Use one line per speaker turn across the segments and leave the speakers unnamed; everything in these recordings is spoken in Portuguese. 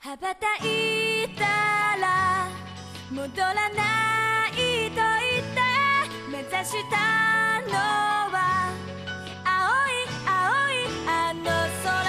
羽ばたいたら戻らないと言って目指したのは青い青いあの空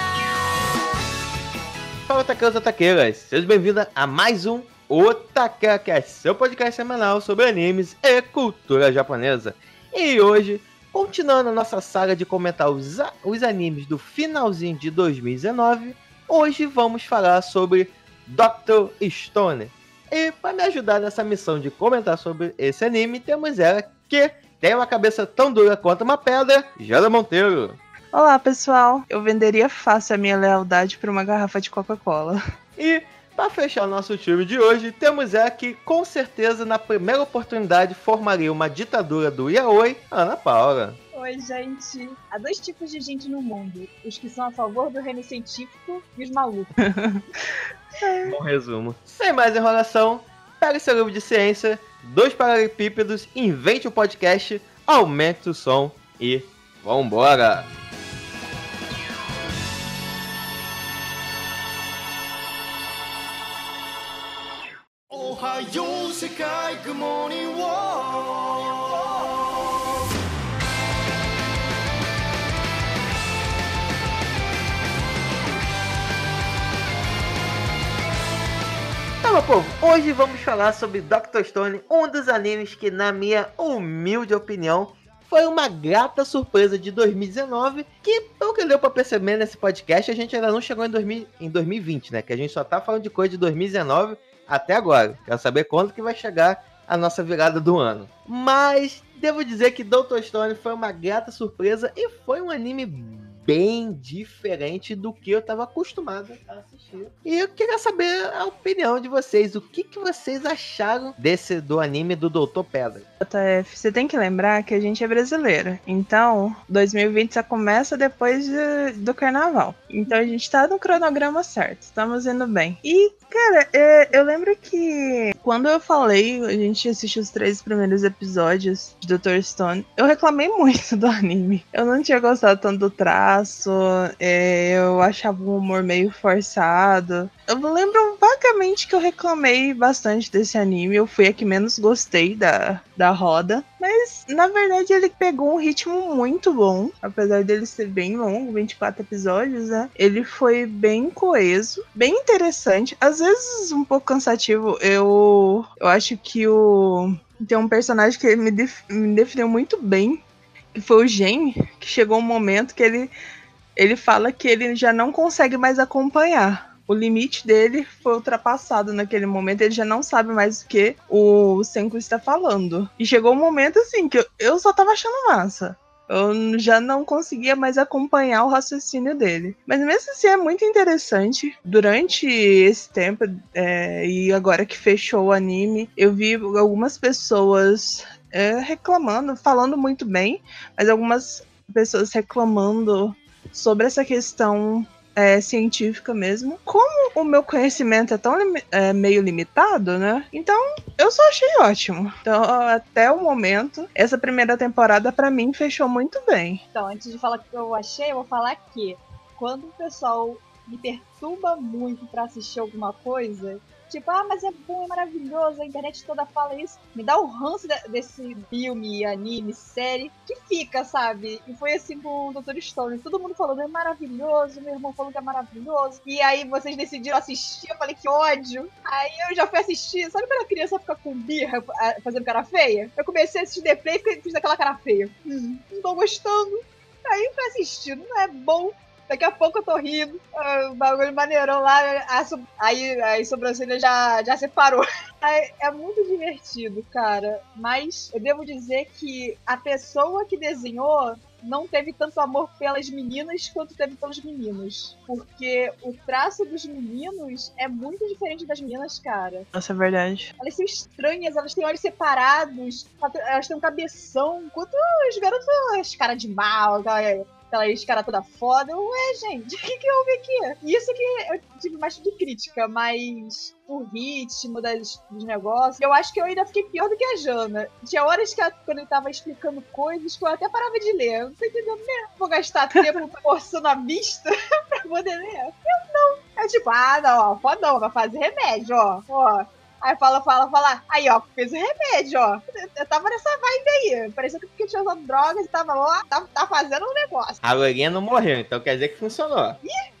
Fala, taqueiros e taqueiras! Sejam bem-vindos a mais um Otakacast, seu podcast semanal sobre animes e cultura japonesa. E hoje, continuando a nossa saga de comentar os, a- os animes do finalzinho de 2019, hoje vamos falar sobre Dr. Stone. E para me ajudar nessa missão de comentar sobre esse anime, temos ela que tem uma cabeça tão dura quanto uma pedra, Jana Monteiro.
Olá, pessoal. Eu venderia fácil a minha lealdade por uma garrafa de Coca-Cola.
E para fechar o nosso time de hoje, temos ela que com certeza na primeira oportunidade formaria uma ditadura do Yaoi, Ana Paula.
Oi, gente. Há dois tipos de gente no mundo: os que são a favor do reino científico e os malucos.
Bom resumo. Sem mais enrolação, pegue seu livro de ciência, dois paralelepípedos, invente o podcast, aumente o som e vambora!
世界 Good morning world
Meu povo, hoje vamos falar sobre Dr. Stone, um dos animes que, na minha humilde opinião, foi uma grata surpresa de 2019, que, pelo que deu pra perceber nesse podcast, a gente ainda não chegou em, 2000 em 2020, né? Que a gente só tá falando de coisa de 2019 até agora. Quero saber quando que vai chegar a nossa virada do ano. Mas, devo dizer que Dr. Stone foi uma grata surpresa e foi um anime bem diferente do que eu tava acostumado a assistir. E eu queria saber a opinião de vocês. O que, que vocês acharam desse do anime do Doutor Pedra?
JF, você tem que lembrar que a gente é brasileira. Então, 2020 só começa depois de- do carnaval. Então a gente tá no cronograma certo. Estamos indo bem. E, cara, é, eu lembro que quando eu falei, a gente assistiu os três primeiros episódios de Dr. Stone, eu reclamei muito do anime. Eu não tinha gostado tanto do traço, é, eu achava o humor meio forçado. Eu lembro vagamente que eu reclamei bastante desse anime. Eu fui a que menos gostei da, da roda. Mas, na verdade, ele pegou um ritmo muito bom. Apesar dele ser bem longo 24 episódios, né? Ele foi bem coeso, bem interessante. Às vezes um pouco cansativo. Eu, eu acho que o. Tem um personagem que me, def- me definiu muito bem. Que foi o Gen, que chegou um momento que ele, ele fala que ele já não consegue mais acompanhar o limite dele foi ultrapassado naquele momento, ele já não sabe mais o que o Senku está falando. E chegou um momento assim que eu, eu só tava achando massa. Eu já não conseguia mais acompanhar o raciocínio dele. Mas mesmo assim é muito interessante. Durante esse tempo, é, e agora que fechou o anime, eu vi algumas pessoas é, reclamando, falando muito bem, mas algumas pessoas reclamando sobre essa questão é, científica mesmo. Como o meu conhecimento é tão é, meio limitado, né? Então eu só achei ótimo. Então até o momento, essa primeira temporada pra mim fechou muito bem.
Então, antes de falar o que eu achei, eu vou falar que quando o pessoal me perturba muito pra assistir alguma coisa, tipo, ah, mas é bom, é maravilhoso, a internet toda fala isso, me dá o ranço de- desse filme, anime, série, que fica, sabe? E foi assim com o Dr. Stone. Todo mundo falando, é maravilhoso, meu irmão falou que é maravilhoso. E aí vocês decidiram assistir, eu falei que ódio. Aí eu já fui assistir. Sabe quando a criança fica com birra fazendo cara feia? Eu comecei a assistir The Play e fiz aquela cara feia. Hum, não tô gostando. Aí fui assistir, não é bom. Daqui a pouco eu tô rindo. O bagulho maneirão lá. aí a sobrancelha já, já separou. Aí, é muito divertido, cara. Mas eu devo dizer que a pessoa que desenhou não teve tanto amor pelas meninas quanto teve pelos meninos. Porque o traço dos meninos é muito diferente das meninas, cara.
Nossa, é verdade.
Elas são estranhas, elas têm olhos separados, elas têm um cabeção, enquanto os garotos, as cara de mal, aquela- aquelas cara toda foda. Ué, gente, o que, que houve aqui? Isso que eu tive mais de crítica, mas o ritmo das, dos negócios, eu acho que eu ainda fiquei pior do que a Jana. Tinha horas que ela- quando ele tava explicando coisas que eu até parava de ler. Eu não tô entendendo mesmo. Vou gastar tempo forçando a vista pra poder ler. Eu não. É tipo, ah, não, ó, fodão, vai fazer remédio, ó, ó. Aí fala, fala, fala, aí ó, fez o remédio, ó. Eu, eu tava nessa vibe aí. Parecia que porque tinha usado drogas e tava lá, tá, tá fazendo um negócio.
A loirinha não morreu, então quer dizer que funcionou.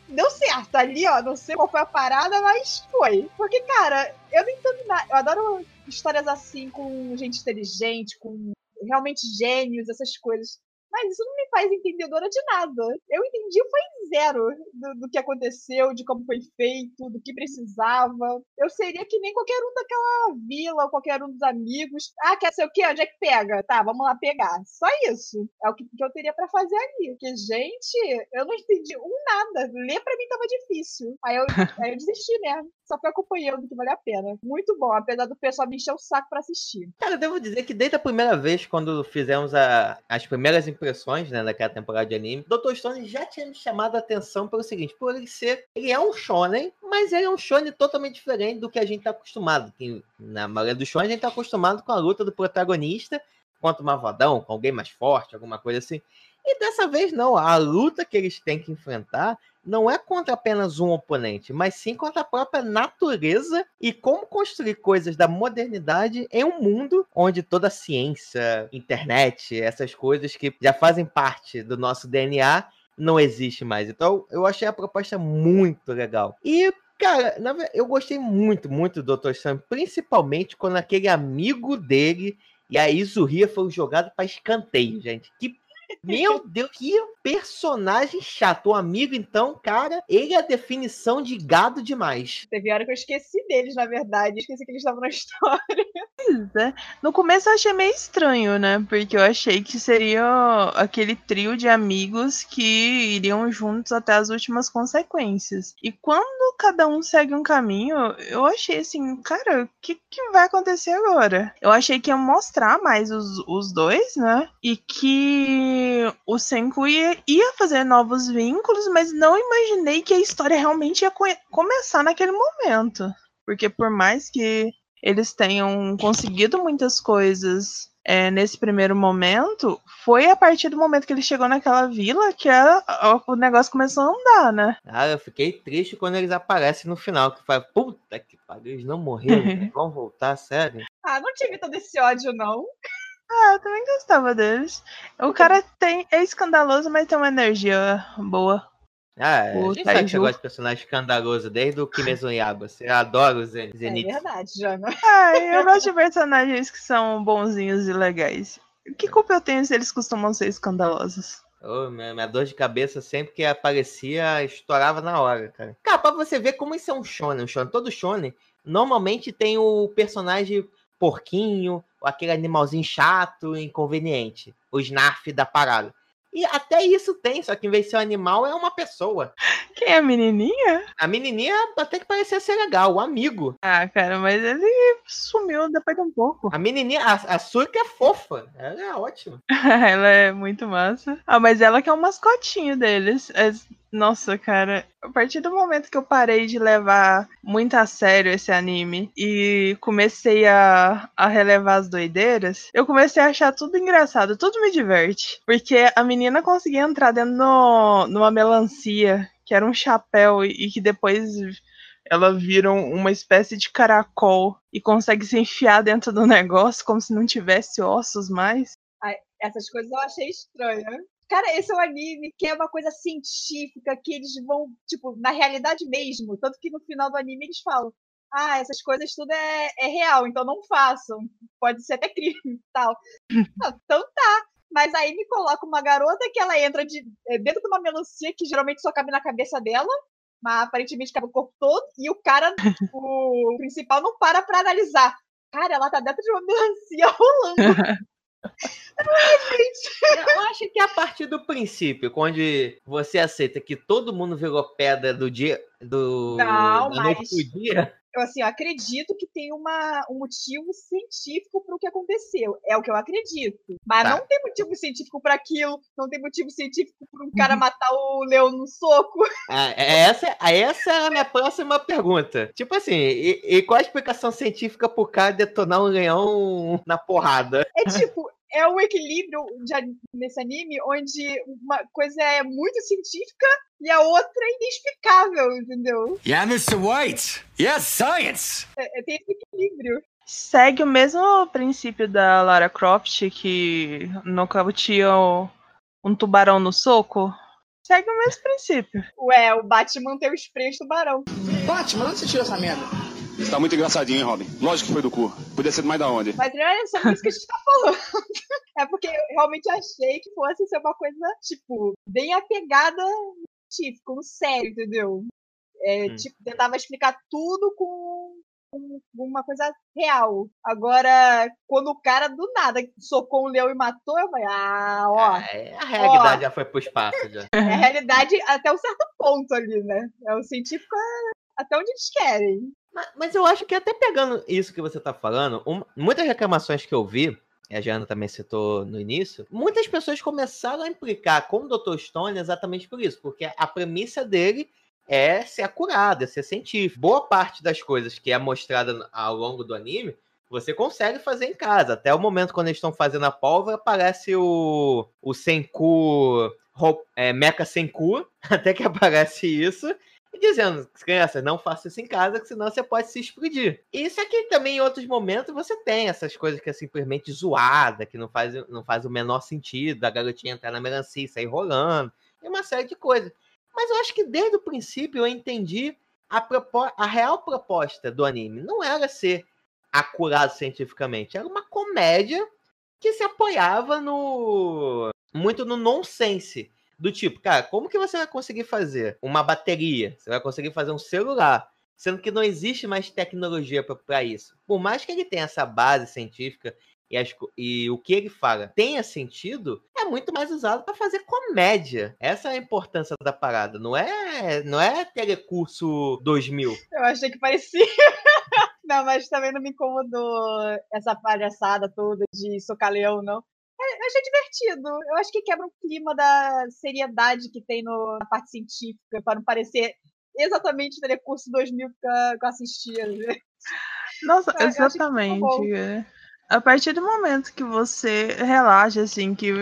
Deu certo ali, ó. Não sei qual foi a parada, mas foi. Porque, cara, eu não entendo nada. Eu adoro histórias assim com gente inteligente, com realmente gênios, essas coisas. Mas isso não me faz entendedora de nada. Eu entendi foi zero do, do que aconteceu, de como foi feito, do que precisava. Eu seria que nem qualquer um daquela vila, ou qualquer um dos amigos. Ah, quer ser o quê? Onde é que pega? Tá, vamos lá pegar. Só isso. É o que, que eu teria pra fazer ali. Porque, gente, eu não entendi um nada. Ler pra mim tava difícil. Aí eu, aí eu desisti mesmo. Só fui acompanhando que vale a pena. Muito bom, apesar do pessoal me encher o saco pra assistir.
Cara, eu devo dizer que desde a primeira vez, quando fizemos a- as primeiras impressões, né, daquela temporada de anime, Dr. Stone já tinha me chamado a atenção pelo seguinte, por ele ser, ele é um shonen, mas ele é um shonen totalmente diferente do que a gente tá acostumado, que na maioria dos shonen a gente tá acostumado com a luta do protagonista contra o malvadão, com alguém mais forte, alguma coisa assim. E dessa vez não, a luta que eles têm que enfrentar não é contra apenas um oponente, mas sim contra a própria natureza e como construir coisas da modernidade em um mundo onde toda a ciência, internet, essas coisas que já fazem parte do nosso DNA não existe mais. Então, eu achei a proposta muito legal. E Cara, eu gostei muito, muito do Dr. Sam, principalmente quando aquele amigo dele e a Izuria foi jogado para escanteio, gente. Que meu Deus, que personagem chato. O amigo, então, cara, ele é a definição de gado demais.
Teve hora que eu esqueci deles, na verdade. Esqueci que eles estavam na história.
né? No começo eu achei meio estranho, né? Porque eu achei que seria aquele trio de amigos que iriam juntos até as últimas consequências. E quando cada um segue um caminho, eu achei assim, cara, o que, que vai acontecer agora? Eu achei que ia mostrar mais os, os dois, né? E que o Senku ia, ia fazer novos vínculos, mas não imaginei que a história realmente ia co- começar naquele momento. Porque por mais que eles tenham conseguido muitas coisas é, nesse primeiro momento, foi a partir do momento que ele chegou naquela vila que a- a- o negócio começou a andar, né?
Ah, eu fiquei triste quando eles aparecem no final, que fala, puta que pariu, eles não morreram, cara, vão voltar, sério.
Ah, não tive todo esse ódio, não.
Ah, eu também gostava deles. O cara tem, é escandaloso, mas tem uma energia boa.
Ah, é, gente sabe que você
Taiju.
gosta de personagem escandaloso desde o Kimetsu no Yaiba. Você adora os Zen-
É verdade, Jana.
Ah, eu gosto de personagens que são bonzinhos e legais. Que culpa eu tenho se eles costumam ser escandalosos?
Ô, minha, minha dor de cabeça sempre que aparecia, estourava na hora, cara. Cara, pra você ver como isso é um shonen, um shonen. Todo shonen, normalmente tem o personagem porquinho, ou aquele animalzinho chato, inconveniente. O snarf da parada. E até isso tem, só que em vez de ser um animal, é uma pessoa.
Quem é a menininha?
A menininha até que parecia ser legal, o amigo.
Ah, cara, mas ele sumiu depois de um pouco.
A menininha, a, a Suika é fofa. Ela é ótima.
ela é muito massa. Ah, mas ela que é o mascotinho deles. Nossa, cara, a partir do momento que eu parei de levar muito a sério esse anime e comecei a, a relevar as doideiras, eu comecei a achar tudo engraçado, tudo me diverte. Porque a menina conseguia entrar dentro no, numa melancia, que era um chapéu, e, e que depois ela vira um- uma espécie de caracol e consegue se enfiar dentro do negócio como se não tivesse ossos mais.
Essas coisas eu achei estranha. Cara, esse é um anime que é uma coisa científica, que eles vão, tipo, na realidade mesmo. Tanto que no final do anime eles falam: ah, essas coisas tudo é, é real, então não façam. Pode ser até crime e tal. Ah, então tá. Mas aí me coloca uma garota que ela entra de, é, dentro de uma melancia que geralmente só cabe na cabeça dela. Mas aparentemente cabe o corpo todo. E o cara, o principal, não para pra analisar. Cara, ela tá dentro de uma melancia rolando.
Eu acho que é a partir do princípio, onde você aceita que todo mundo virou pedra do dia. Do,
Não,
da noite
mas-
pro dia.
Eu assim, eu acredito que tem uma, um motivo científico para o que aconteceu. É o que eu acredito. Mas
Tá.
não tem motivo científico para aquilo, não tem motivo científico para um cara matar o leão no soco.
Ah, essa, essa é a minha próxima pergunta. Tipo assim, e, e qual a explicação científica pro cara detonar um leão na porrada?
É tipo, é um equilíbrio de nesse anime onde uma coisa é muito científica e a outra é inexplicável, entendeu?
Yeah, Mr. White. Yes, science.
É, é- tem esse equilíbrio.
Segue o mesmo princípio da Lara Croft, que nocautia o- um tubarão no soco. Segue o mesmo princípio.
Ué, o Batman tem o spray de tubarão.
Batman, onde você tirou essa merda?
Tá muito engraçadinho, hein, Robin? Lógico que foi do cu. Podia ser mais da onde?
Mas não é sobre isso que a gente tá falando. É porque eu realmente achei que fosse ser uma coisa, tipo, bem apegada no científico, no sério, entendeu? É,
Hum.
Tipo, tentava explicar tudo com, com uma coisa real. Agora, quando o cara do nada socou um leão e matou, eu falei, ah, ó,
Ah, é, a realidade já foi pro espaço já.
é a realidade até um certo ponto ali, né? É o científico é até onde eles querem.
Mas, eu acho que até pegando isso que você tá falando, muitas reclamações que eu vi, a Jana também citou no início, muitas pessoas começaram a implicar com o Dr. Stone exatamente por isso, porque a premissa dele é ser acurado, é ser científico. Boa parte das coisas que é mostrada ao longo do anime, você consegue fazer em casa. Até o momento quando eles estão fazendo a pólvora, aparece o, o Senku, é, Mecha Senku, até que aparece isso, e dizendo, crianças, não faça isso em casa, que senão você pode se explodir. E isso aqui também, em outros momentos, você tem essas coisas que é simplesmente zoada, que não faz, não faz o menor sentido, a garotinha entrar na melancia e sair rolando, e uma série de coisas. Mas eu acho que desde o princípio eu entendi a, a real proposta do anime. Não era ser acurado cientificamente, era uma comédia que se apoiava no muito no nonsense do tipo, cara, como que você vai conseguir fazer uma bateria? Você vai conseguir fazer um celular, sendo que não existe mais tecnologia para isso. Por mais que ele tenha essa base científica e, as e o que ele fala tenha sentido, é muito mais usado para fazer comédia. Essa é a importância da parada. Não é, não é telecurso 2000.
Eu achei que parecia. não, mas também não me incomodou essa palhaçada toda de socar leão, não. É, Eu achei divertido. Eu acho que quebra o clima da seriedade que tem no- na parte científica, para não parecer exatamente o telecurso 2000 que eu assistia. né?
Nossa,
Eu- eu
exatamente. A partir do momento que você relaxa, assim, que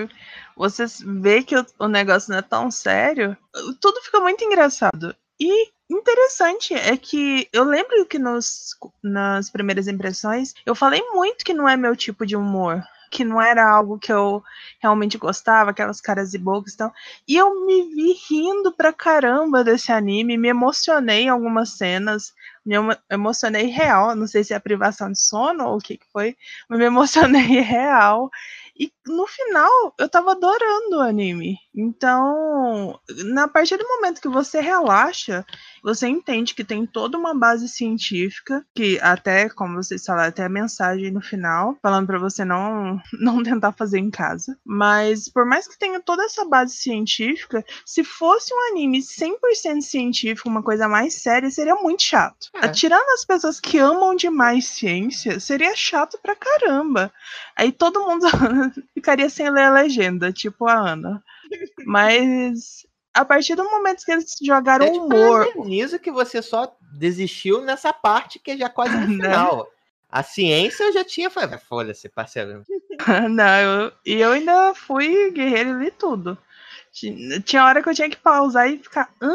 você vê que o, o negócio não é tão sério, tudo fica muito engraçado. E interessante é que eu lembro que nos, nas primeiras impressões eu falei muito que não é meu tipo de humor. Que não era algo que eu realmente gostava, aquelas caras e bocas e tal. E eu me vi rindo pra caramba desse anime, me emocionei em algumas cenas me emo- emocionei real. Não sei se é a privação de sono ou o que, que foi, mas me emocionei real. E no final, eu tava adorando o anime. Então, na partir do momento que você relaxa, você entende que tem toda uma base científica, que até, como vocês falaram, tem a mensagem no final, falando pra você não, não tentar fazer em casa. Mas, por mais que tenha toda essa base científica, se fosse um anime 100% científico, uma coisa mais séria, seria muito chato.
É.
Tirando as pessoas que amam demais ciência, seria chato pra caramba. Aí todo mundo ficaria sem ler a legenda, tipo a Ana. Mas a partir do momento que eles jogaram
É tipo
humor.
nisso que você só desistiu nessa parte que é já quase no
Não.
final. A ciência eu já tinha falado, foda-se, parceiro.
Não, eu, e eu ainda fui guerreiro e li tudo. Ti- Tinha hora que eu tinha que pausar e ficar. Hã?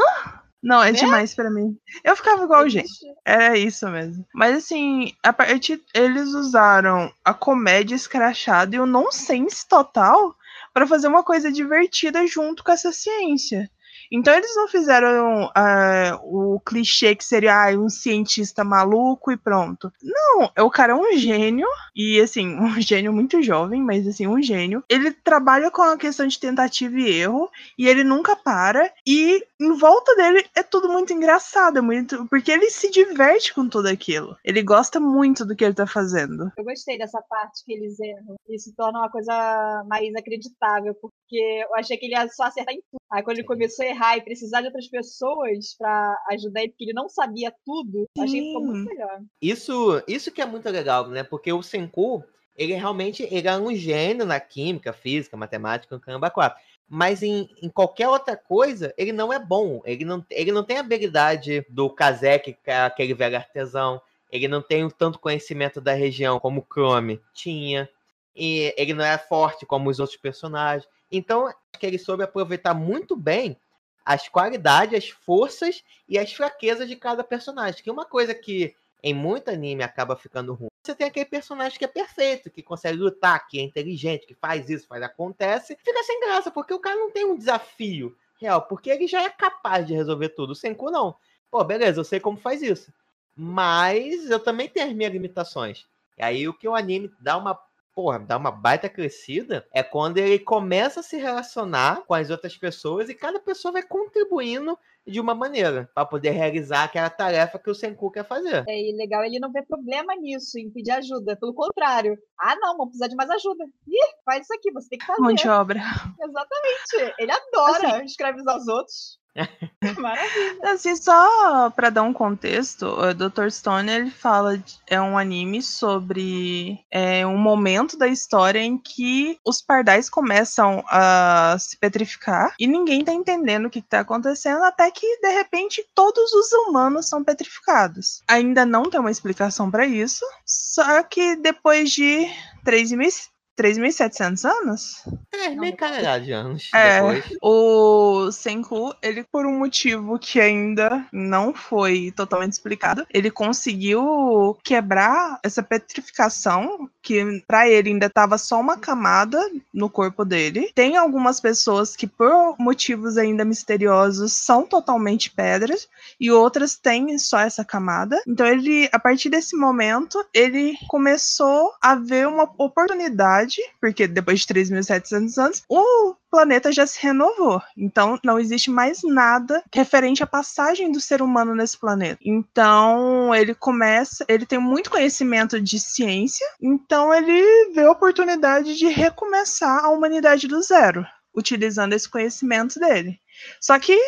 Não, é
Né?
demais pra mim. Eu ficava igual gente. Era isso mesmo. Mas assim, a parte eles usaram a comédia escrachada e o nonsense total pra fazer uma coisa divertida junto com essa ciência. Então eles não fizeram ah, o clichê que seria ah, um cientista maluco e pronto. Não, o cara é um gênio e assim, um gênio muito jovem, mas assim, um gênio. Ele trabalha com a questão de tentativa e erro e ele nunca para e em volta dele é tudo muito engraçado, é muito porque ele se diverte com tudo aquilo. Ele gosta muito do que ele tá fazendo.
Eu gostei dessa parte que eles erram. Isso torna uma coisa mais acreditável, porque eu achei que ele ia só acertar em tudo. Aí quando ele começou a errar e precisar de outras pessoas pra ajudar ele, porque ele não sabia tudo, eu achei que ficou muito
Sim.
melhor.
Isso, isso que é muito legal, né? Porque o Senku, ele realmente ele é um gênio na química, física, matemática, um caramba quatro. Mas em, em qualquer outra coisa, ele não é bom. Ele não, ele não tem a habilidade do Kazek, que é aquele velho artesão. Ele não tem o tanto conhecimento da região como o Chrome tinha. e ele não é forte como os outros personagens. Então, que ele soube aproveitar muito bem as qualidades, as forças e as fraquezas de cada personagem. Que uma coisa que em muito anime acaba ficando ruim. Você tem aquele personagem que é perfeito, que consegue lutar, que é inteligente, que faz isso, faz acontece, fica sem graça, porque o cara não tem um desafio real, porque ele já é capaz de resolver tudo. O Senku não. Pô, beleza, eu sei como faz isso. Mas eu também tenho as minhas limitações. E aí o que o anime dá uma porra, dá uma baita crescida é quando ele começa a se relacionar com as outras pessoas e cada pessoa vai contribuindo de uma maneira para poder realizar aquela tarefa que o Senku quer fazer.
É e legal ele não vê problema nisso, em pedir ajuda. Pelo contrário. Ah, não, vamos precisar de mais ajuda. Ih, faz isso aqui, você tem que fazer.
Mão de obra.
Exatamente. Ele adora escravizar os outros. Maravilha.
Assim, só pra dar um contexto, o Dr. Stone ele fala de- é um anime sobre é, um momento da história em que os pardais começam a se petrificar e ninguém tá entendendo o que tá acontecendo até que de repente todos os humanos são petrificados. Ainda não tem uma explicação pra isso, só que depois de 3.000 3.700 anos,
É, meio carregado de anos
É.
depois.
o Senku, ele por um motivo que ainda não foi totalmente explicado, ele conseguiu quebrar essa petrificação que pra ele ainda tava só uma camada no corpo dele. Tem algumas pessoas que por motivos ainda misteriosos são totalmente pedras e outras têm só essa camada. Então ele, a partir desse momento, ele começou a ver uma oportunidade, porque depois de 3.700 anos, o planeta já se renovou. Então não existe mais nada referente à passagem do ser humano nesse planeta. Então ele começa, ele tem muito conhecimento de ciência, então ele vê a oportunidade de recomeçar a humanidade do zero, utilizando esse conhecimento dele. Só que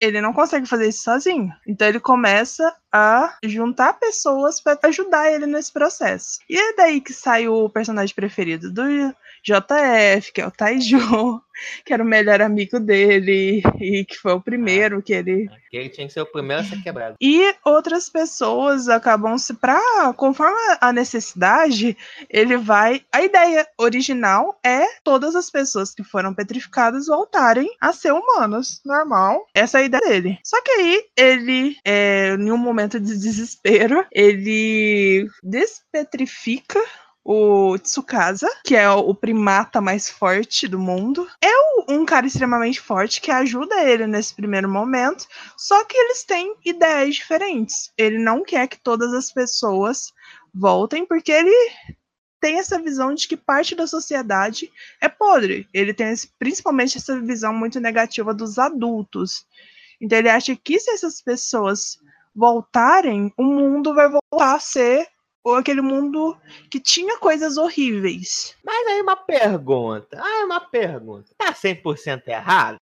ele não consegue fazer isso sozinho. Então ele começa a juntar pessoas para ajudar ele nesse processo. E é daí que sai o personagem preferido do JF, que é o Taiju, que era o melhor amigo dele e que foi o primeiro que ele
Que ele tinha que ser o primeiro a ser quebrado.
e outras pessoas acabam se pra conforme a necessidade, ele vai. A ideia original é todas as pessoas que foram petrificadas voltarem a ser humanos, normal. Essa é a ideia dele. Só que aí ele, é, em um momento de desespero, ele despetrifica o Tsukasa, que é o primata mais forte do mundo. É um cara extremamente forte que ajuda ele nesse primeiro momento, só que eles têm ideias diferentes. Ele não quer que todas as pessoas voltem, porque ele tem essa visão de que parte da sociedade é podre. Ele tem esse- principalmente essa visão muito negativa dos adultos. Então ele acha que se essas pessoas voltarem, o mundo vai voltar a ser ou aquele mundo que tinha coisas horríveis.
Mas aí uma pergunta. Ah, uma pergunta. Tá 100% errado?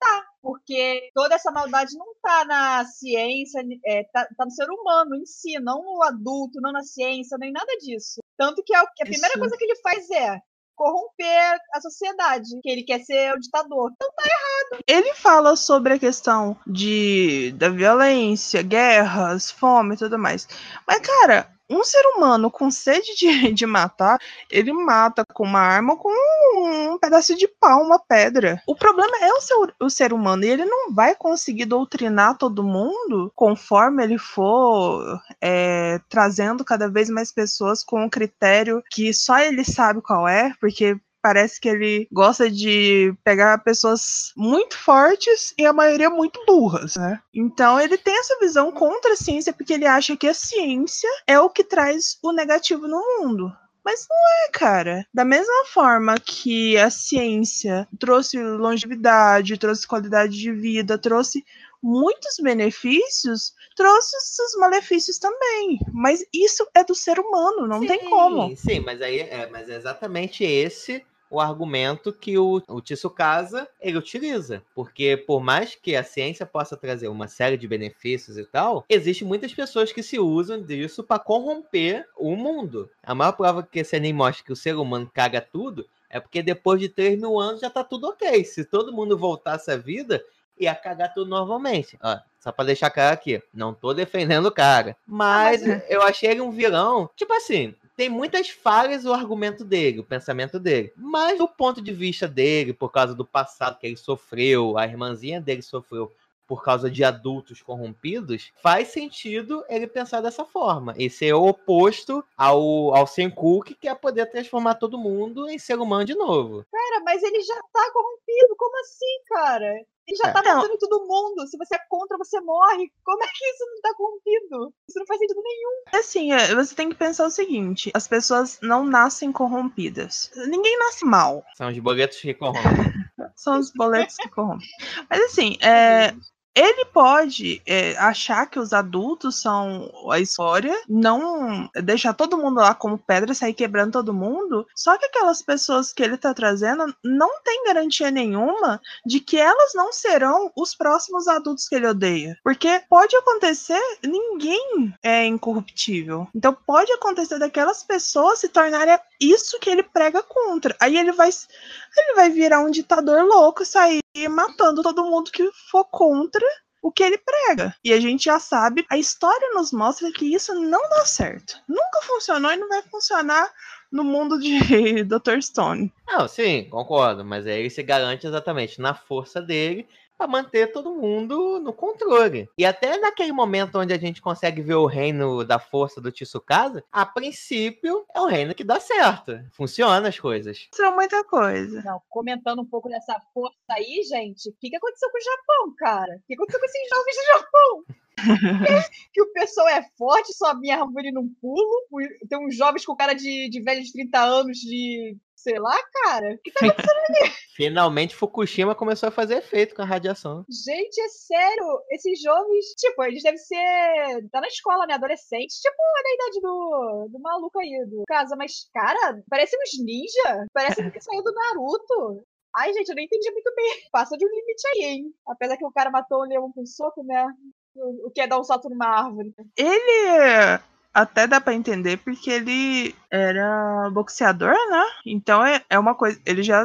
Porque toda essa maldade não tá na ciência, é, tá, tá no ser humano em si, não no adulto, não na ciência, nem nada disso. Tanto que, é o- que a primeira
Isso.
coisa que ele faz é corromper a sociedade, que ele quer ser o ditador. Então
Ele fala sobre a questão de da violência, guerras, fome e tudo mais. Mas, cara, um ser humano com sede de, de matar, ele mata com uma arma ou com um pedaço de pau, uma pedra. O problema é o, seu, o ser humano, e ele não vai conseguir doutrinar todo mundo conforme ele for é, trazendo cada vez mais pessoas com um critério que só ele sabe qual é, porque parece que ele gosta de pegar pessoas muito fortes e a maioria muito burras, né? Então ele tem essa visão contra a ciência porque ele acha que a ciência é o que traz o negativo no mundo. Mas não é, cara. Da mesma forma que a ciência trouxe longevidade, trouxe qualidade de vida, trouxe muitos benefícios, trouxe esses malefícios também. Mas isso é do ser humano, não tem como.
Sim, mas aí é, mas é exatamente esse o argumento que o, o Tsukasa ele utiliza. Porque por mais que a ciência possa trazer uma série de benefícios e tal, existem muitas pessoas que se usam disso para corromper o mundo. A maior prova que esse anime mostra que o ser humano caga tudo é porque depois de 3 mil anos já tá tudo ok. Se todo mundo voltasse à vida, ia cagar tudo novamente. Ó, só pra deixar claro aqui, não tô defendendo o cara. Mas eu achei ele um vilão, tipo assim, tem muitas falhas o argumento dele, o pensamento dele. Mas do ponto de vista dele, por causa do passado que ele sofreu, a irmãzinha dele sofreu por causa de adultos corrompidos, faz sentido ele pensar dessa forma. Esse é o oposto ao, ao Senku, que quer poder transformar todo mundo em ser humano de novo.
Cara, mas ele já tá corrompido. Como assim, cara? Ele já
É.
tá
Não.
matando todo mundo. Se você é contra, você morre. Como é que isso não tá corrompido? Isso não faz sentido nenhum.
Assim, é, você tem que pensar o seguinte: as pessoas não nascem corrompidas. Ninguém nasce mal.
São os boletos que corrompem.
São os boletos que corrompem. Mas assim, é, ele pode é, achar que os adultos são a história, não deixar todo mundo lá como pedra, sair quebrando todo mundo. Só que aquelas pessoas que ele tá trazendo não tem garantia nenhuma de que elas não serão os próximos adultos que ele odeia. Porque pode acontecer, ninguém é incorruptível. Então pode acontecer daquelas pessoas se tornarem isso que ele prega contra. Aí ele vai ele vai virar um ditador louco e matando todo mundo que for contra o que ele prega. E a gente já sabe, a história nos mostra que isso não dá certo. Nunca funcionou e não vai funcionar no mundo de Dr. Stone.
Não, sim, concordo, mas aí se garante exatamente na força dele para manter todo mundo no controle. E até naquele momento onde a gente consegue ver o reino da força do Tsukasa, a princípio é o reino que dá certo. Funciona as coisas.
Isso é muita coisa.
Não, comentando um pouco dessa força aí, gente, o que, que aconteceu com o Japão, cara? O que aconteceu com esses jovens do Japão? que o pessoal é forte, sobe em árvore num pulo. Tem uns jovens com cara de, de velho de 30 anos, de. Sei lá, cara. O que tá
Finalmente Fukushima começou a fazer efeito com a radiação.
Gente, é sério, esses jovens, tipo, eles devem ser. tá na escola, né? Adolescentes, tipo, é da idade do, do maluco aí, do casa, mas, cara, parece uns ninja. Parece que saiu do Naruto. Ai, gente, eu não entendi muito bem. Passa de um limite aí, hein? Apesar que o cara matou o leão com um soco, né? O, o que é dar um salto numa árvore.
Ele até dá pra entender porque ele era boxeador, né? Então é, é uma coisa. Ele já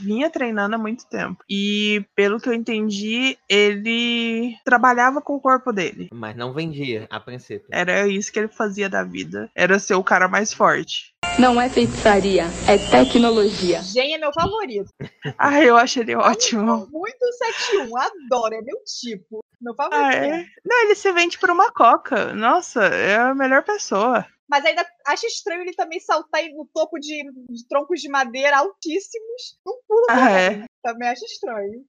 vinha treinando há muito tempo. E pelo que eu entendi, ele trabalhava com o corpo dele.
Mas não vendia, a princípio.
Era isso que ele fazia da vida. Era ser o cara mais forte.
Não é feitiçaria, é tecnologia.
Gen é meu favorito.
Ah, eu acho ele ótimo.
Muito 71, adoro, é meu tipo. Meu favorito.
Ah, é? Não, ele se vende por uma coca. Nossa, é a melhor pessoa.
Mas ainda acho estranho ele também saltar no topo de, de troncos de madeira altíssimos. Não pula
Ah, é.
Também acho estranho.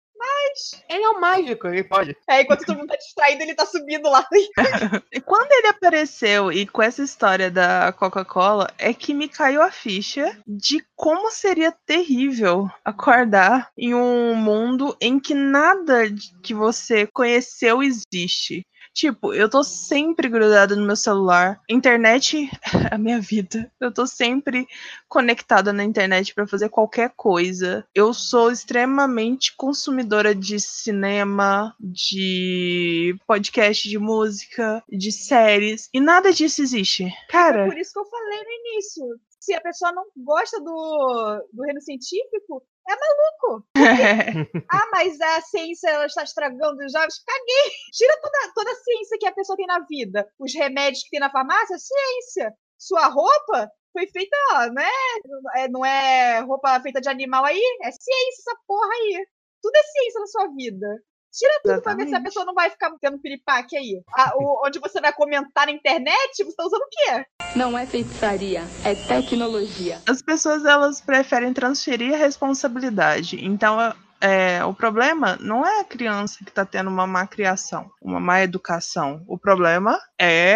Ele é um mágico, ele pode.
É, enquanto todo mundo tá distraído, ele tá subindo lá.
E quando ele apareceu e com essa história da Coca-Cola, é que me caiu a ficha de como seria terrível acordar em um mundo em que nada que você conheceu existe. Tipo, eu tô sempre grudada no meu celular. Internet é a minha vida. Eu tô sempre conectada na internet pra fazer qualquer coisa. Eu sou extremamente consumidora de cinema, de podcast de música, de séries, e nada disso existe. Cara,
Por isso que eu falei no início. Se a pessoa não gosta do, do reino científico, é maluco. Ah, mas a ciência ela está estragando os jovens. Caguei! Tira toda, toda a ciência que a pessoa tem na vida. Os remédios que tem na farmácia, ciência. Sua roupa foi feita, né? É, não é roupa feita de animal aí? É ciência essa porra aí. Tudo é ciência na sua vida. Tira tudo pra ver se a
Exatamente.
pessoa não vai ficar tendo piripaque aí. Ah, o- onde você vai comentar na internet, você tá usando o quê?
Não é feitiçaria, é tecnologia.
as pessoas elas preferem transferir a responsabilidade. Então, é, o problema não é a criança que está tendo uma má criação, uma má educação. O problema é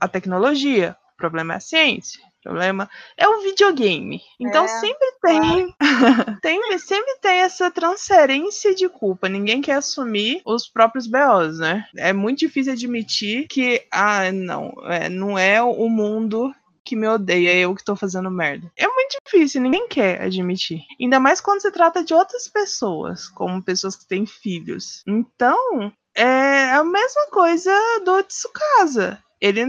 a tecnologia. O problema é a ciência. O problema é o videogame. Então
É,
sempre tem, tem, sempre tem essa transferência de culpa. Ninguém quer assumir os próprios BOs, né? É muito difícil admitir que, ah, não, é, não é o mundo que me odeia, é eu que tô fazendo merda. É muito difícil, ninguém quer admitir. Ainda mais quando se trata de outras pessoas, como pessoas que têm filhos. Então, é a mesma coisa do Tsukasa. Ele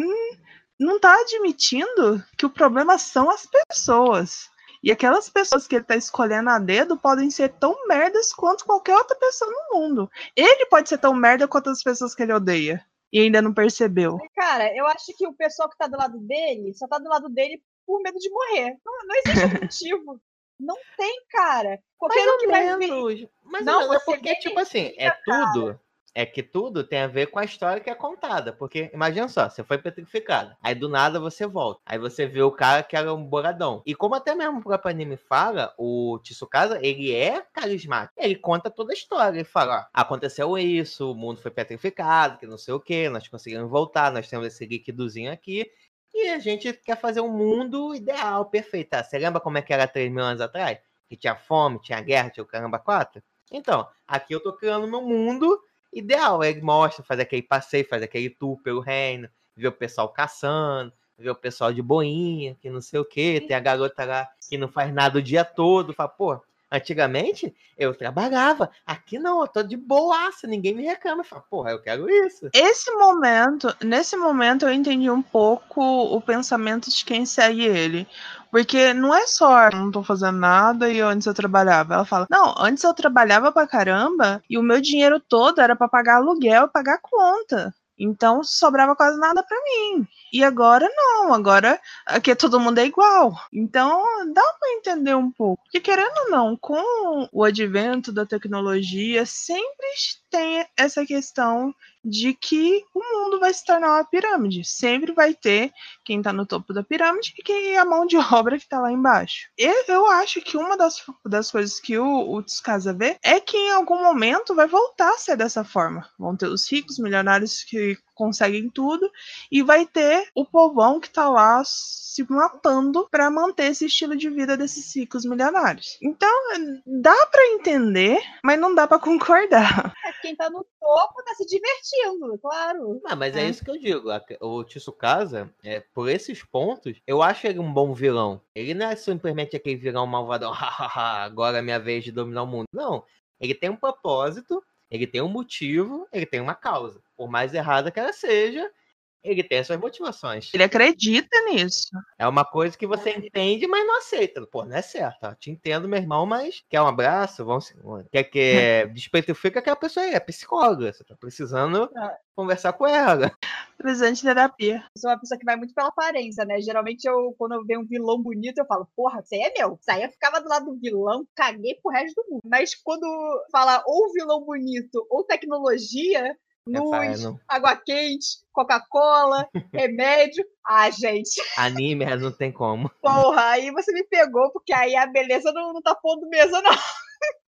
não tá admitindo que o problema são as pessoas. E aquelas pessoas que ele tá escolhendo a dedo podem ser tão merdas quanto qualquer outra pessoa no mundo. Ele pode ser tão merda quanto as pessoas que ele odeia. E ainda não percebeu.
Cara, eu acho que o pessoal que tá do lado dele só tá do lado dele por medo de morrer. Não, não existe motivo. Não tem, cara. Qualquer
Mais
um que
ou
vai
menos. Mais
Não,
menos. É
você
porque, tipo assim, é tudo. É que tudo tem a ver com a história que é contada. Porque, imagina só, você foi petrificado. Aí do nada você volta. Aí você vê o cara que era um boradão. E como até mesmo o próprio anime fala, o Tsukasa, ele é carismático. Ele conta toda a história. Ele fala, ó, aconteceu isso, o mundo foi petrificado, que não sei o que, nós conseguimos voltar, nós temos esse líquidozinho aqui. E a gente quer fazer um mundo ideal, perfeito. Ah, Você lembra como é que era 3 mil anos atrás? Que tinha fome, tinha guerra, tinha o caramba 4? Então, aqui eu tô criando meu mundo ideal. Ele mostra, faz aquele passeio, faz aquele tour pelo reino, vê o pessoal caçando, vê o pessoal de boinha, que não sei o que, tem a garota lá que não faz nada o dia todo, fala, pô, antigamente eu trabalhava, aqui não, eu tô de boaça, ninguém me reclama, fala, porra, eu quero isso.
Esse momento, nesse momento eu entendi um pouco o pensamento de quem segue ele. Porque não é só, "Eu não tô fazendo nada e antes eu trabalhava. Ela fala, não, antes eu trabalhava pra caramba e o meu dinheiro todo era pra pagar aluguel pagar conta. Então sobrava quase nada pra mim. E agora não, agora aqui todo mundo é igual. Então dá pra entender um pouco. Porque querendo ou não, com o advento da tecnologia, sempre tem essa questão de que o mundo vai se tornar uma pirâmide. Sempre vai ter quem está no topo da pirâmide e quem é a mão de obra que está lá embaixo. E eu acho que uma das, das coisas que o, o Tsukasa vê é que em algum momento vai voltar a ser dessa forma. Vão ter os ricos, milionários que conseguem tudo e vai ter o povão que tá lá se matando para manter esse estilo de vida desses ricos milionários. Então, dá para entender, mas não dá para concordar.
É, Quem tá no topo tá se divertindo, claro.
Ah, mas é.
É.
isso que eu digo. O Tsukasa, é, por esses pontos, eu acho ele um bom vilão. Ele não é simplesmente aquele vilão malvadão, hahaha, agora é minha vez de dominar o mundo. Não. Ele tem um propósito, ele tem um motivo, ele tem uma causa. Por mais errada que ela seja, ele tem as suas motivações.
Ele acredita nisso.
É uma coisa que você entende, mas não aceita. Pô, não é certo. ó. Te entendo, meu irmão, mas quer um abraço? Vamos. Quer que despetrifica que a pessoa é psicóloga. Você tá precisando
Ah.
conversar com ela.
Precisando de terapia.
Eu sou uma pessoa que vai muito pela aparência, né? Geralmente, eu, quando eu vejo um vilão bonito, eu falo, porra, isso aí é meu. Isso aí eu ficava do lado do vilão, caguei pro resto do mundo. Mas quando fala ou vilão bonito ou tecnologia, luz,
fala, não.
água quente, Coca-Cola, remédio. Ah, gente,
Anime é, não tem como.
porra, aí você me pegou, porque aí a beleza não, não tá pondo mesa, não.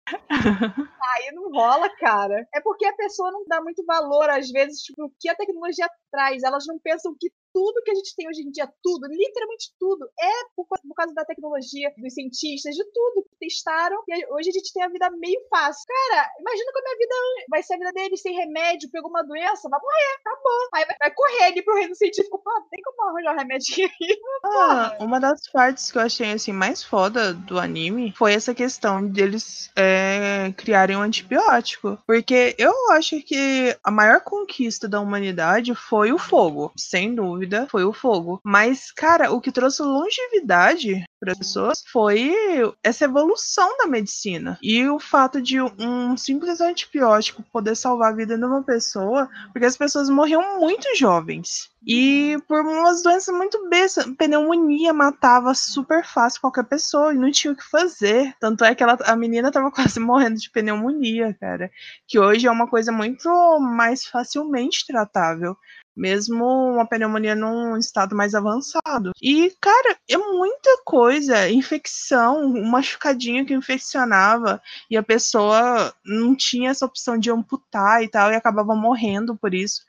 Aí não rola, cara. É porque a pessoa não dá muito valor, às vezes, tipo, o que a tecnologia traz. Elas não pensam que tudo que a gente tem hoje em dia, tudo, literalmente tudo, é por, por causa da tecnologia, dos cientistas, de tudo que testaram. E hoje a gente tem a vida meio fácil. Cara, imagina como é a vida vai ser a vida deles sem remédio, pegou uma doença, vai morrer, acabou. Aí vai, vai correr ali pro reino científico. Pô, tem como arranjar um remedinho aí?
Ah, uma das partes que eu achei assim mais foda do anime foi essa questão deles é, criarem um antibiótico. Porque eu acho que a maior conquista da humanidade foi o fogo. Sem dúvida, foi o fogo. Mas, cara, o que trouxe longevidade para as pessoas foi essa evolução da medicina. E o fato de um simples antibiótico poder salvar a vida de uma pessoa, porque as pessoas morriam muito jovens. E por umas doenças muito bestas, pneumonia matava super fácil qualquer pessoa e não tinha o que fazer. Tanto é que ela, a menina tava quase morrendo de pneumonia, cara. Que hoje é uma coisa muito mais facilmente tratável. Mesmo uma pneumonia num estado mais avançado. E, cara, é muita coisa. Infecção, um machucadinho que infeccionava e a pessoa não tinha essa opção de amputar e tal, e acabava morrendo por isso.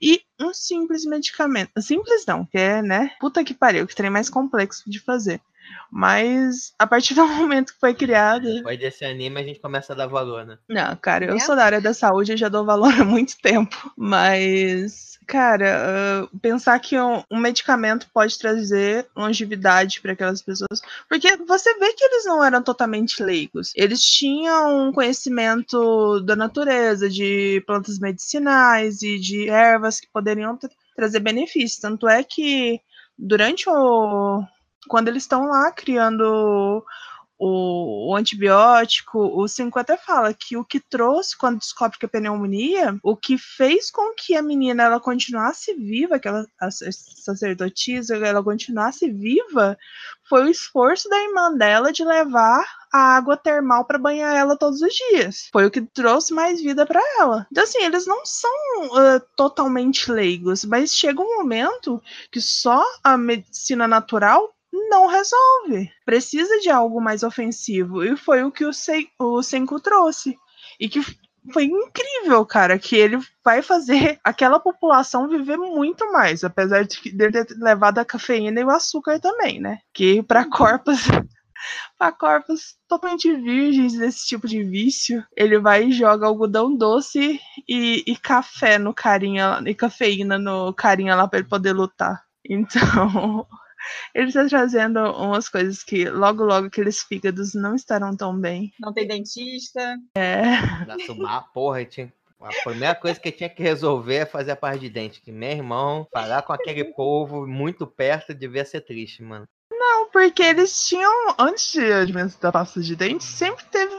E um simples medicamento. Simples não, que é, né? Puta que pariu, que trem mais complexo de fazer. Mas a partir do momento que foi criado.
Depois desse anime a gente começa a dar valor, né?
Não, cara, eu
Né?
sou da área da saúde e já dou valor há muito tempo. Mas, cara, ah, pensar que um, um medicamento pode trazer longevidade para aquelas pessoas. Porque você vê que eles não eram totalmente leigos. Eles tinham um conhecimento da natureza, de plantas medicinais e de ervas que poderiam tra- trazer benefícios. Tanto é que durante o. Quando eles estão lá criando o, o antibiótico, o 5 até fala que o que trouxe, quando descobre que é pneumonia, o que fez com que a menina ela continuasse viva, aquela a sacerdotisa, ela continuasse viva, foi o esforço da irmã dela de levar a água termal para banhar ela todos os dias. Foi o que trouxe mais vida para ela. Então, assim, eles não são uh, totalmente leigos, mas chega um momento que só a medicina natural não resolve. Precisa de algo mais ofensivo. E foi o que o, Se o Senku trouxe. E que foi incrível, cara, que ele vai fazer aquela população viver muito mais, apesar de ele ter levado a cafeína e o açúcar também, né? Que para uhum. corpos para corpos totalmente virgens desse tipo de vício, ele vai e joga algodão doce e, e café no carinha e cafeína no carinha lá para ele poder lutar. Então, ele está trazendo umas coisas que logo, logo aqueles fígados não estarão tão bem.
Não tem dentista.
É.
Assumar, porra, tinha a primeira coisa que tinha que resolver é fazer a parte de dente. Que meu irmão, falar com aquele povo muito perto devia ser triste, mano.
Não, porque eles tinham, antes de advento da pasta de dente, sempre teve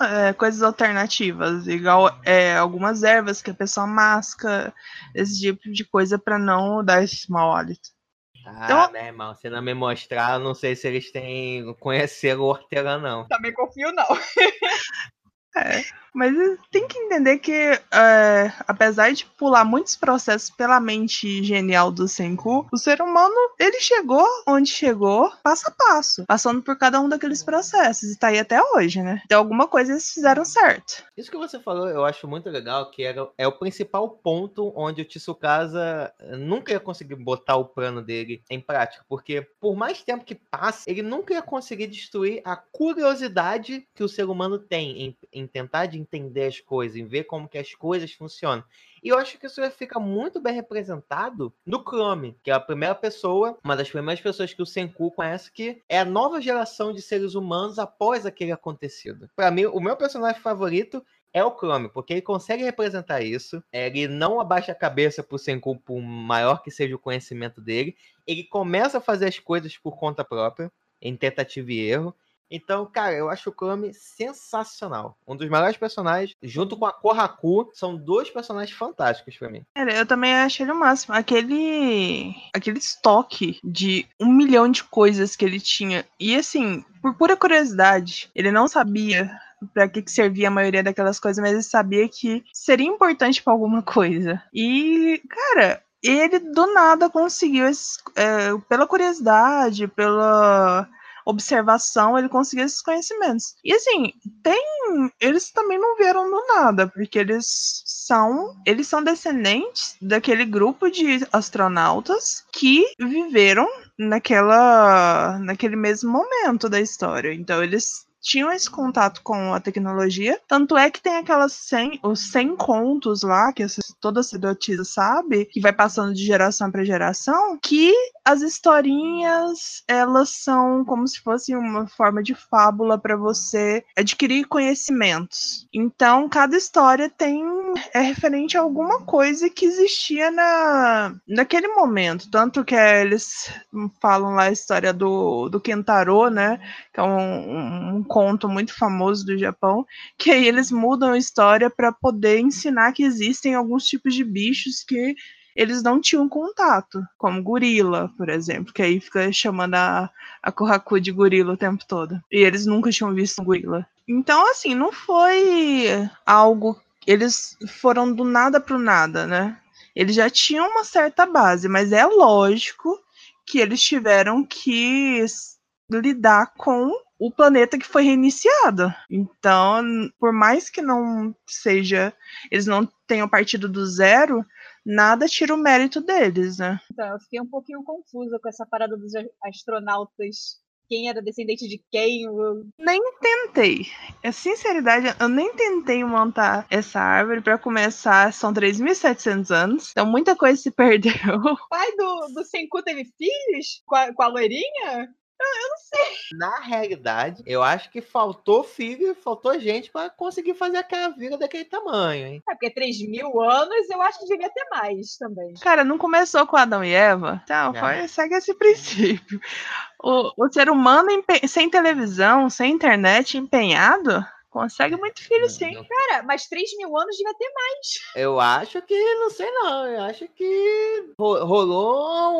é, coisas alternativas, igual é, algumas ervas que a pessoa masca, esse tipo de coisa para não dar esse mau hálito.
Ah, então, meu irmão, se não me mostrar, não sei se eles têm conhecer o hortelã, não.
Também confio, não.
é. Mas tem que entender que, é, apesar de pular muitos processos pela mente genial do Senku, o ser humano, ele chegou onde chegou, passo a passo, passando por cada um daqueles processos, e tá aí até hoje, né? Então alguma coisa eles fizeram certo.
Isso que você falou, eu acho muito legal, que era, é o principal ponto onde o Tsukasa nunca ia conseguir botar o plano dele em prática, porque por mais tempo que passe, ele nunca ia conseguir destruir a curiosidade que o ser humano tem em, em tentar de entender as coisas, em ver como que as coisas funcionam. E eu acho que isso fica muito bem representado no Chrome, que é a primeira pessoa, uma das primeiras pessoas que o Senku conhece, que é a nova geração de seres humanos após aquele acontecido. Para mim, o meu personagem favorito é o Chrome, porque ele consegue representar isso. Ele não abaixa a cabeça pro Senku, por maior que seja o conhecimento dele. Ele começa a fazer as coisas por conta própria, em tentativa e erro. Então, cara, eu acho o Kami sensacional. Um dos melhores personagens, junto com a Kohaku, são dois personagens fantásticos para mim.
Cara, eu também achei ele o máximo. Aquele. aquele estoque de um milhão de coisas que ele tinha. E assim, por pura curiosidade, ele não sabia para que, que servia a maioria daquelas coisas, mas ele sabia que seria importante para alguma coisa. E, cara, ele do nada conseguiu, é, pela curiosidade, pela observação, ele conseguiu esses conhecimentos. E assim, tem. Eles também não vieram do nada, porque eles são. Eles são descendentes daquele grupo de astronautas que viveram naquela. naquele mesmo momento da história. Então eles tinham esse contato com a tecnologia. Tanto é que tem aquelas 100, os 100 contos lá, que toda sacerdotisa sabe, que vai passando de geração para geração, que as historinhas, elas são como se fosse uma forma de fábula para você adquirir conhecimentos. Então, cada história tem é referente a alguma coisa que existia na naquele momento, tanto que eles falam lá a história do, do Kentaro, né, que é um, um conto muito famoso do Japão, que aí eles mudam a história para poder ensinar que existem alguns tipos de bichos que eles não tinham contato, como gorila, por exemplo, que aí fica chamando a, a Kohaku de gorila o tempo todo. E eles nunca tinham visto gorila. Então, assim, não foi algo. Eles foram do nada pro nada, né? Eles já tinham uma certa base, mas é lógico que eles tiveram que lidar com o planeta que foi reiniciado. Então, por mais que não seja, eles não tenham partido do zero, nada tira o mérito deles, né?
Então, eu fiquei um pouquinho confusa com essa parada dos astronautas. Quem era descendente de quem? Eu...
Nem tentei. É sinceridade, eu nem tentei montar essa árvore. para começar, são 3.700 anos. Então muita coisa se perdeu. O
pai do, do Senku teve filhos? Com a, com a loirinha? Eu não sei.
Na realidade, eu acho que faltou filho, faltou gente para conseguir fazer aquela vila daquele tamanho, hein?
É porque 3 mil anos eu acho que devia ter mais também.
Cara, não começou com Adão e Eva? Então, é. segue esse princípio. O, o ser humano sem televisão, sem internet, empenhado, consegue muito filho sim.
Cara, mas 3 mil anos devia ter mais.
Eu acho que, não sei não, eu acho que ro- rolou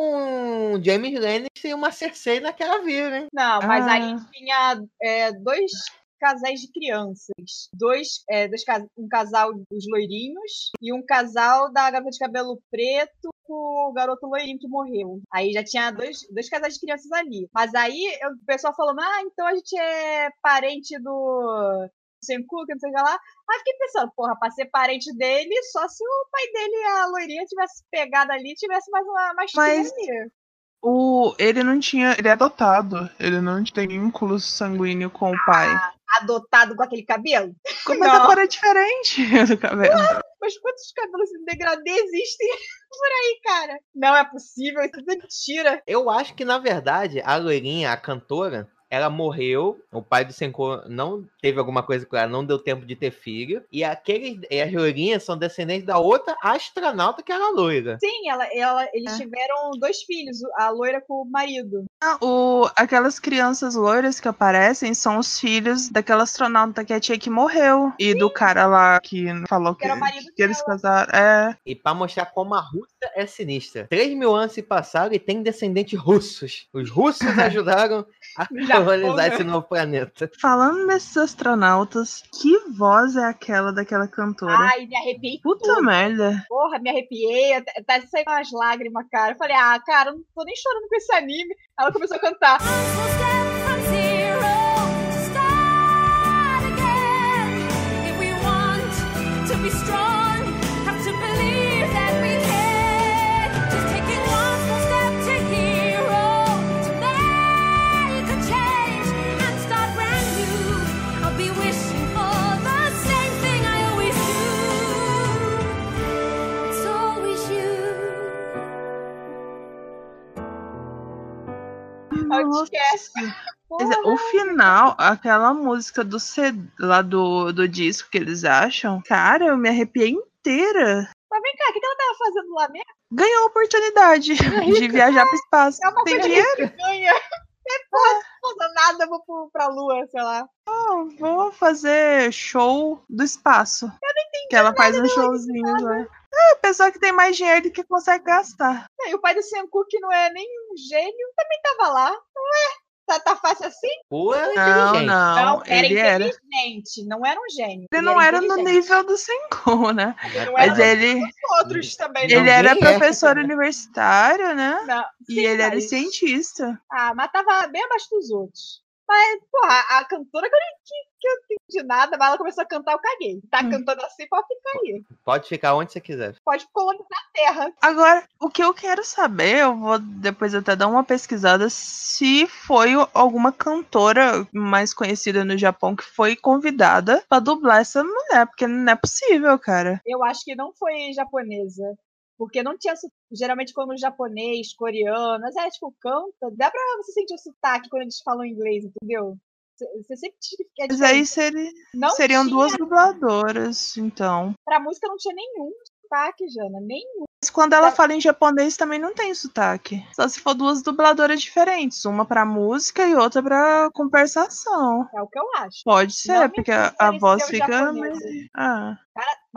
um James Lannister e uma Cersei naquela vila, hein?
Não, mas
Ah.
aí tinha é, dois casais de crianças. Dois, é, dois um casal dos loirinhos e um casal da garota de cabelo preto com o garoto loirinho que morreu. Aí já tinha dois, dois casais de crianças ali. Mas aí eu- o pessoal falou, ah, então a gente é parente do Senku, que não sei o que lá. Aí fiquei pensando, porra, pra ser parente dele, só se o pai dele e a loirinha tivesse pegado ali e tivesse mais uma mais
Mas-. O, ele não tinha. Ele é adotado. Ele não tem vínculo sanguíneo com o pai.
Adotado com aquele cabelo.
Mas
não.
a cor é diferente do cabelo.
Mas quantos cabelos em degradê existem por aí, cara? Não é possível, isso é mentira.
Eu acho que, na verdade, a loirinha, a cantora, ela morreu. O pai do Senko não teve alguma coisa com ela, não deu tempo de ter filho. E aqueles, e as loirinhas são descendentes da outra astronauta que era loira.
Sim, ela, ela, eles
É.
tiveram dois filhos, a loira com o marido.
O, aquelas crianças loiras que aparecem são os filhos daquela astronauta que a tia que morreu. E do cara lá que falou que,
marido
que eles casaram. É.
E pra mostrar como a Rússia é sinistra. 3 mil anos se passaram e tem descendentes russos. Os russos ajudaram a colonizar esse novo planeta.
Falando nesses astronautas, que voz é aquela daquela cantora?
Ai, me arrepiei
Puta
tudo.
merda.
Porra, me arrepiei, até- tá saindo umas lágrimas, cara. Eu falei, ah, cara, eu não tô nem chorando com esse anime. Ela começou a cantar.
Zero again. If we want to be strong,
Dizer, O final, aquela música do lá do, do disco que eles acham, cara, eu me arrepiei inteira.
Mas vem cá, o que ela tava fazendo lá mesmo?
Ganhou a oportunidade de viajar pro espaço.
É uma
Tem dinheiro?
ganha. É, não fazer nada, eu vou pra lua, sei lá.
Não, vou fazer show do espaço. Eu não entendi. Que ela faz uns showzinhos lá. É, pessoa que tem mais dinheiro do que consegue gastar.
E o pai do Senku, que não é nem um gênio, também tava lá. Ué, tá, tá fácil assim?
Pura
Não,
inteligente.
não,
era
ele era.
inteligente, não era um gênio.
Ele não era no
inteligente.
nível do Senku, né?
Não
Mas
era
ele,
outros também, não.
ele era
é.
professor universitário, né?
Não.
E
Sim,
ele era
mas-
cientista.
Ah, mas tava bem abaixo dos outros. Mas, porra, a cantora que eu, não entendi nada, mas ela começou a cantar, eu caguei. Tá
Hum.
cantando assim, pode ficar aí.
Pode ficar onde você quiser.
Pode colonizar a terra.
Agora, o que eu quero saber, eu vou depois até dar uma pesquisada se foi alguma cantora mais conhecida no Japão que foi convidada pra dublar essa mulher, porque não é possível, cara.
Eu acho que não foi japonesa. Porque não tinha. Geralmente, quando japonês, coreano, é tipo, canta, dá pra você sentir o sotaque quando eles falam inglês, entendeu? Você- sempre que
Mas aí seri-
não
seriam
tinha,
duas dubladoras, então.
Pra música não tinha nenhum sotaque, Jana. Nenhum.
Mas quando ela fala em japonês também não tem sotaque. Só se for duas dubladoras diferentes, uma pra música e outra pra conversação.
É o que eu acho.
Pode ser, porque a, a voz fica. meio- Ah.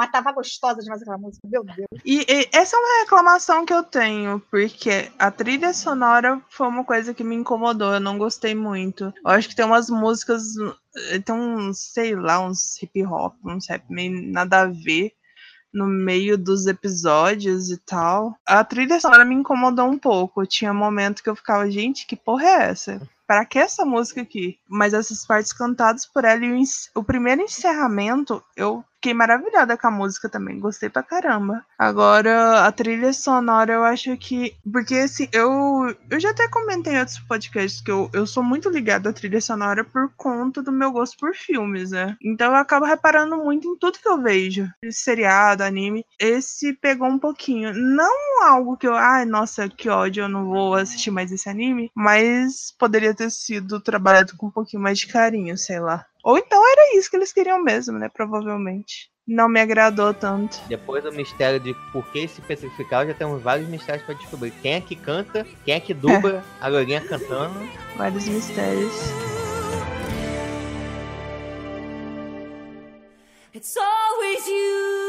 Mas tava gostosa demais aquela música. Meu Deus.
E, e essa é uma reclamação que eu tenho, porque a trilha sonora foi uma coisa que me incomodou, eu não gostei muito. Eu acho que tem umas músicas, tem uns, sei lá, uns hip hop, uns rap meio nada a ver no meio dos episódios e tal. A trilha sonora me incomodou um pouco. Tinha momento que eu ficava, gente, que porra é essa? Pra que essa música aqui? Mas essas partes cantadas por ela e o, o primeiro encerramento, eu fiquei maravilhada com a música também. Gostei pra caramba. Agora, a trilha sonora, eu acho que. Porque, assim, eu, eu já até comentei em outros podcasts que eu, eu sou muito ligada à trilha sonora por conta do meu gosto por filmes, né? Então eu acabo reparando muito em tudo que eu vejo. Seriado, anime. Esse pegou um pouquinho. Não algo que eu. Ai, nossa, que ódio, eu não vou assistir mais esse anime. Mas poderia ter sido trabalhado com um pouquinho mais de carinho, sei lá. Ou então era isso que eles queriam mesmo, né? Provavelmente. não me agradou tanto.
Depois do mistério de por que se especificar, já temos vários mistérios pra descobrir. Quem é que canta, quem é que dubla a loirinha cantando.
Vários mistérios.
It's always you.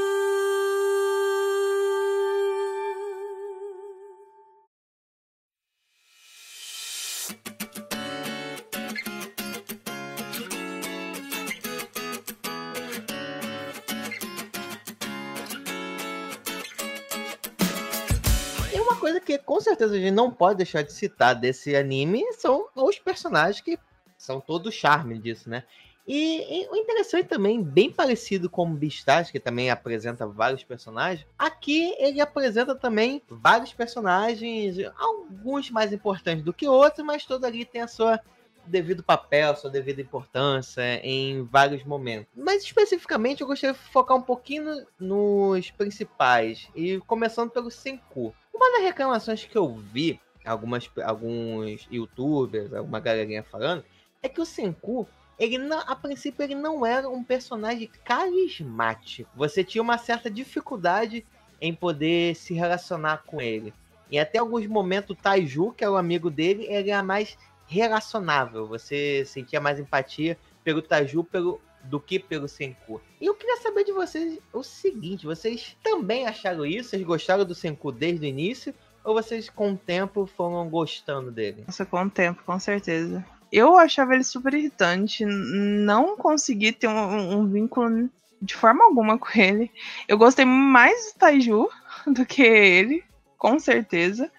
Certeza a gente não pode deixar de citar desse anime são os personagens que são todo o charme disso, né? E, o interessante também, bem parecido com o Beastars, que também apresenta vários personagens, aqui ele apresenta também vários personagens, alguns mais importantes do que outros, mas todo ali tem a sua devido papel, sua devida importância em vários momentos. Mas especificamente eu gostaria de focar um pouquinho nos principais e começando pelo Senku. Uma das reclamações que eu vi algumas alguns youtubers, alguma galerinha falando, é que o Senku ele não, a princípio ele não era um personagem carismático. Você tinha uma certa dificuldade em poder se relacionar com ele. E até alguns momentos o Taiju, que é o amigo dele, ele era mais relacionável. Você sentia mais empatia pelo Taiju pelo, do que pelo Senku. E eu queria saber de vocês o seguinte: vocês também acharam isso? Vocês gostaram do Senku desde o início? Ou vocês com o tempo foram gostando dele?
Nossa, com o tempo, com certeza. Eu achava ele super irritante, não consegui ter um, um vínculo de forma alguma com ele. Eu gostei mais do Taiju do que ele, com certeza.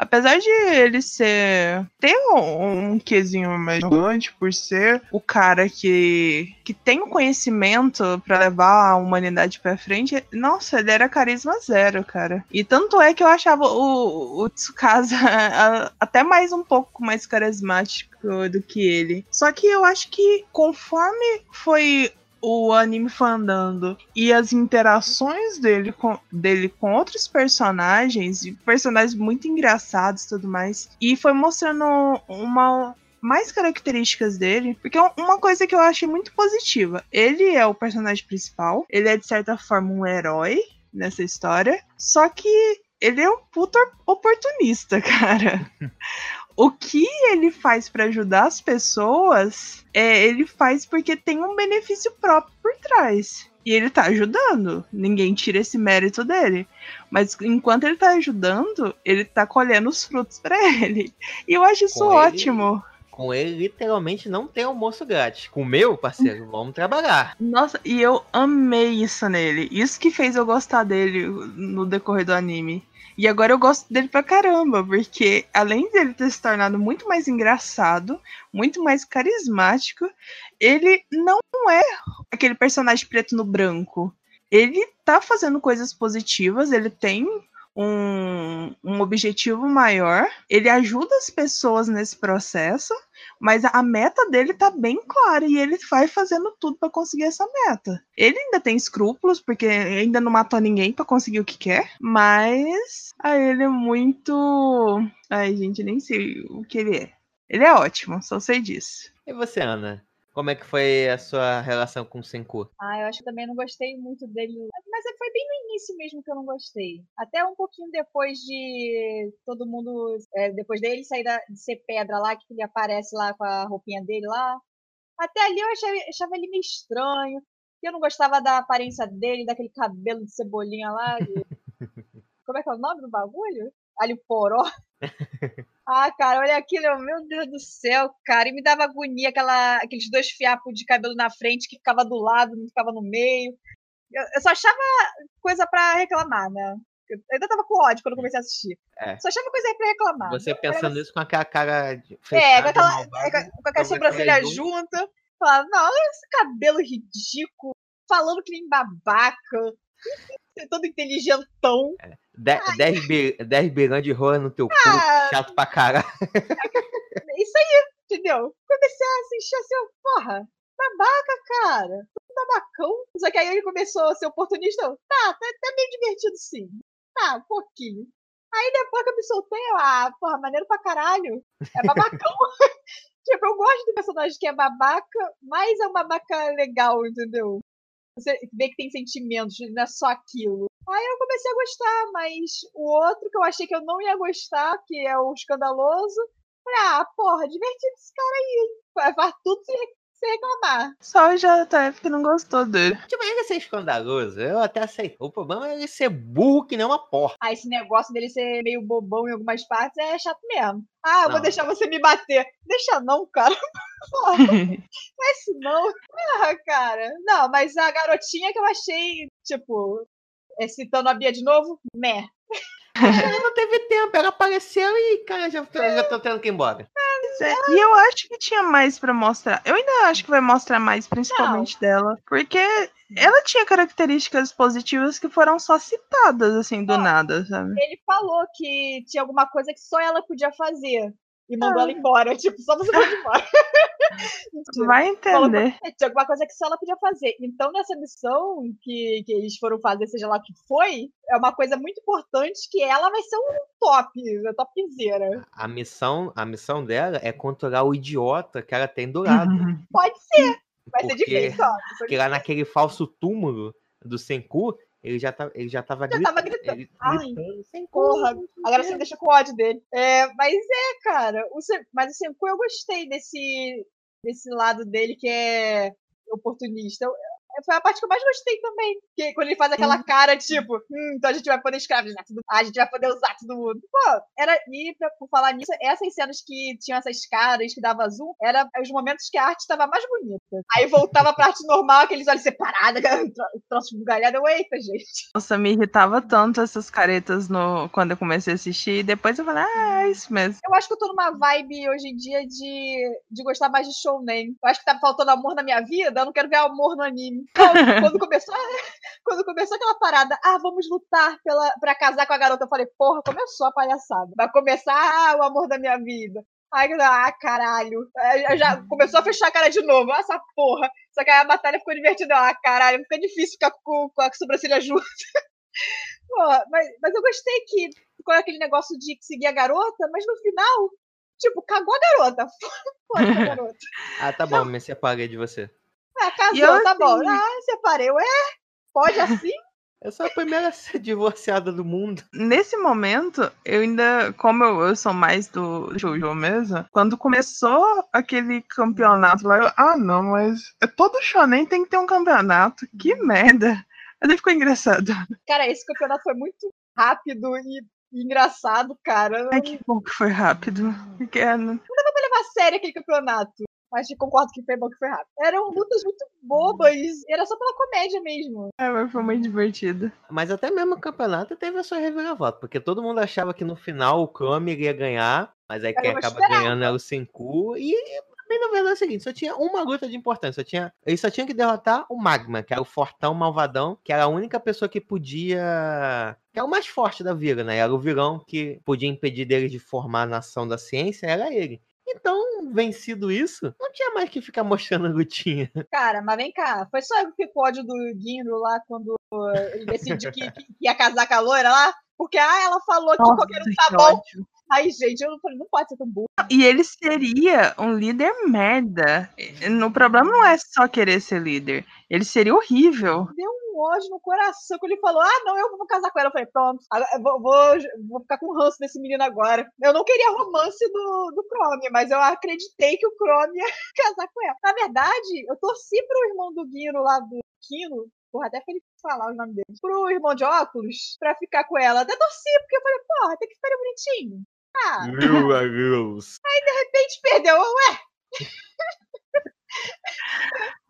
Apesar de ele ser. ter um, um quesinho mais gigante por ser o cara que, que tem o conhecimento pra levar a humanidade pra frente, nossa, ele era carisma zero, cara. E tanto é que eu achava o, o Tsukasa até mais um pouco mais carismático do que ele. Só que eu acho que conforme foi o anime andando e as interações dele com, dele com outros personagens, personagens muito engraçados e tudo mais, e foi mostrando uma mais características dele, porque é uma coisa que eu achei muito positiva, ele é o personagem principal, ele é de certa forma um herói nessa história, só que ele é um puto oportunista, cara. O que ele faz pra ajudar as pessoas, é, ele faz porque tem um benefício próprio por trás. E ele tá ajudando. Ninguém tira esse mérito dele. Mas enquanto ele tá ajudando, ele tá colhendo os frutos pra ele. E eu acho isso
Com ele-
ótimo.
Com ele, literalmente, não tem almoço grátis. Com o meu, parceiro, vamos trabalhar.
Nossa, e eu amei isso nele. Isso que fez eu gostar dele no decorrer do anime. E agora eu gosto dele pra caramba, porque além dele ter se tornado muito mais engraçado, muito mais carismático, ele não é aquele personagem preto no branco. Ele tá fazendo coisas positivas, ele tem um, um objetivo maior, ele ajuda as pessoas nesse processo, mas a meta dele tá bem clara e ele vai fazendo tudo pra conseguir essa meta. Ele ainda tem escrúpulos, porque ainda não matou ninguém pra conseguir o que quer, mas ah, ele é muito. Ai, gente, nem sei o que ele é. Ele é ótimo, só sei disso.
E você, Ana? Como é que foi a sua relação com o Senku?
Ah, eu acho que também não gostei muito dele. Mas é- foi bem no início mesmo que eu não gostei. Até um pouquinho depois de todo mundo. é, depois dele sair da- de ser pedra lá, que ele aparece lá com a roupinha dele lá. Até ali eu achava, achava ele meio estranho. Eu não gostava da aparência dele, daquele cabelo de cebolinha lá. de- Como é que é o nome do bagulho? Alho poró. Ah, cara, olha aquilo, eu, meu Deus do céu, cara, e me dava agonia aquela, aqueles dois fiapos de cabelo na frente que ficava do lado, não ficava no meio. Eu, eu só achava coisa pra reclamar, né? Eu ainda tava com ódio quando comecei a assistir.
É.
Só achava coisa aí pra reclamar.
Você pensando isso com aquela cara de
É,
fechada,
com aquela,
malvada,
é, com com aquela sobrancelha junta. Falava, não, olha esse cabelo ridículo, falando que nem babaca, todo inteligentão.
de- 10 bi- 10 bilhões de rola no teu cu,
Ah.
chato pra caralho.
Isso aí, entendeu? Comecei a assistir assim, porra, babaca, cara. Todo babacão. Só que aí ele começou a ser oportunista. eu, Tá, tá, tá meio divertido sim. Tá, um pouquinho. Aí depois que eu me soltei, eu, ah, porra, maneiro pra caralho. É babacão. tipo, eu gosto de personagem que é babaca, mas é um babaca legal, entendeu? Você vê que tem sentimentos, não é só aquilo. Aí eu comecei a gostar, mas o outro que eu achei que eu não ia gostar, que é o escandaloso, falei, ah, porra, divertido esse cara aí. Faz tudo sem, sem reclamar.
Só o JF que não gostou dele.
Tipo, ele ser escandaloso, eu até aceito. O problema é ele ser burro que nem uma porra.
Ah, esse negócio dele ser meio bobão em algumas partes é chato mesmo. Ah, eu vou
Não.
deixar você me bater. Deixa não, cara. Porra, não isso não. Ah, cara. Não, mas a garotinha que eu achei, tipo, é, citando a Bia de novo, meh.
Ela não teve tempo, ela apareceu e, cara, já, já tô tendo que ir embora.
E eu acho que tinha mais pra mostrar. Eu ainda acho que vai mostrar mais, principalmente dela. Porque ela tinha características positivas que foram só citadas, assim, do
Não.
nada, sabe?
Ele falou que tinha alguma coisa que só ela podia fazer. E mandou ela embora. Tipo, só você pode ir embora.
Vai entender.
É, tinha alguma coisa que só ela podia fazer. Então, nessa missão que, que eles foram fazer, seja lá o que foi, é uma coisa muito importante que ela vai ser um top, a topzera.
A missão, a missão dela é controlar o idiota que ela tem do lado.
Pode ser. Vai ser
Porque-
difícil, ó.
Porque lá naquele falso túmulo do Senku, ele já, tá, ele já tava
Já
gritando.
tava gritando.
ele
Ai,
gritando.
Porra, agora você me deixa com ódio dele. É, mas é, cara. O, mas o Senku eu gostei desse, desse lado dele que é oportunista. Eu- foi a parte que eu mais gostei também. Que quando ele faz aquela cara, tipo, hum, então a gente vai poder escravizar tudo. Ah, a gente vai poder usar todo mundo. Pô, era. E pra, por falar nisso, essas cenas que tinham essas caras que dava zoom, era os momentos que a arte estava mais bonita. Aí voltava pra arte normal, aqueles olhos separados, tro- troço bugalhado. Eu, Eita, gente.
Nossa, me irritava tanto essas caretas no... quando eu comecei a assistir. E depois eu falei, ah, é isso mesmo.
Eu acho que eu tô numa vibe hoje em dia de, de gostar mais de shounen. Eu acho que tá faltando amor na minha vida, eu não quero ver amor no anime. Então, quando começou, quando começou aquela parada, ah, vamos lutar pela, pra casar com a garota, eu falei, porra, começou a palhaçada. Vai começar ah, o amor da minha vida. Aí, eu, ah, caralho. Eu já começou a fechar a cara de novo. Ah, essa porra. Só que aí a batalha ficou divertida. Ah, caralho, fica difícil ficar com, com a sobrancelha junto. Pô, mas, mas eu gostei que ficou aquele negócio de seguir a garota, mas no final, tipo, cagou a garota. Foda a garota.
Ah, tá bom, me separei de você.
Ah, casou,
eu,
tá bom.
assim-
Ah, separei. Ué, pode assim?
Eu sou a primeira a ser divorciada do mundo.
Nesse momento, eu ainda, como eu, eu sou mais do Jojo mesmo, quando começou aquele campeonato lá, eu, ah, não, mas é todo shonen tem que ter um campeonato. Que merda. Mas aí ficou engraçado.
Cara, esse campeonato foi muito rápido e engraçado, cara.
Ai, que bom que foi rápido. Porque é,
Não leva a sério aquele campeonato. Mas eu concordo que foi bom que foi rápido. Eram lutas muito bobas. Era só pela comédia mesmo.
é, mas foi muito divertido.
Mas até mesmo o campeonato teve a sua reviravolta, porque todo mundo achava que no final o Chrome iria ganhar, mas aí
Era
quem acaba
esperança.
ganhando era o Senku, e bem na verdade é o seguinte, só tinha uma luta de importância, só tinha, eles só tinham que derrotar o Magma, que era o fortão malvadão, que era a única pessoa que podia... que era o mais forte da vila, né? Era o vilão que podia impedir deles de formar a nação da ciência, era ele. Então, vencido isso, não tinha mais que ficar mostrando a lutinha.
Cara, mas vem cá. Foi só eu que fiquei com ódio do Guinro lá quando uh, ele decidiu que, que ia casar com a loira lá? Porque, ah, ela falou que qualquer um tá bom.
ódio.
Aí, gente, eu falei, não pode ser tão burro.
E ele seria um líder merda. O problema não é só querer ser líder. Ele seria horrível.
Deu um ódio no coração quando ele falou, ah, não, eu vou casar com ela. Eu falei, pronto, vou, vou, vou ficar com ranço desse menino agora. Eu não queria romance do, do Chrome, mas eu acreditei que o Chrome ia casar com ela. Na verdade, eu torci pro irmão do Guino lá do Kino, porra, até feliz falar o nome dele, pro irmão de óculos, pra ficar com ela. Até torci, porque eu falei, porra, tem que ficar bonitinho. Ah, de
Meu Deus.
repente perdeu, ué.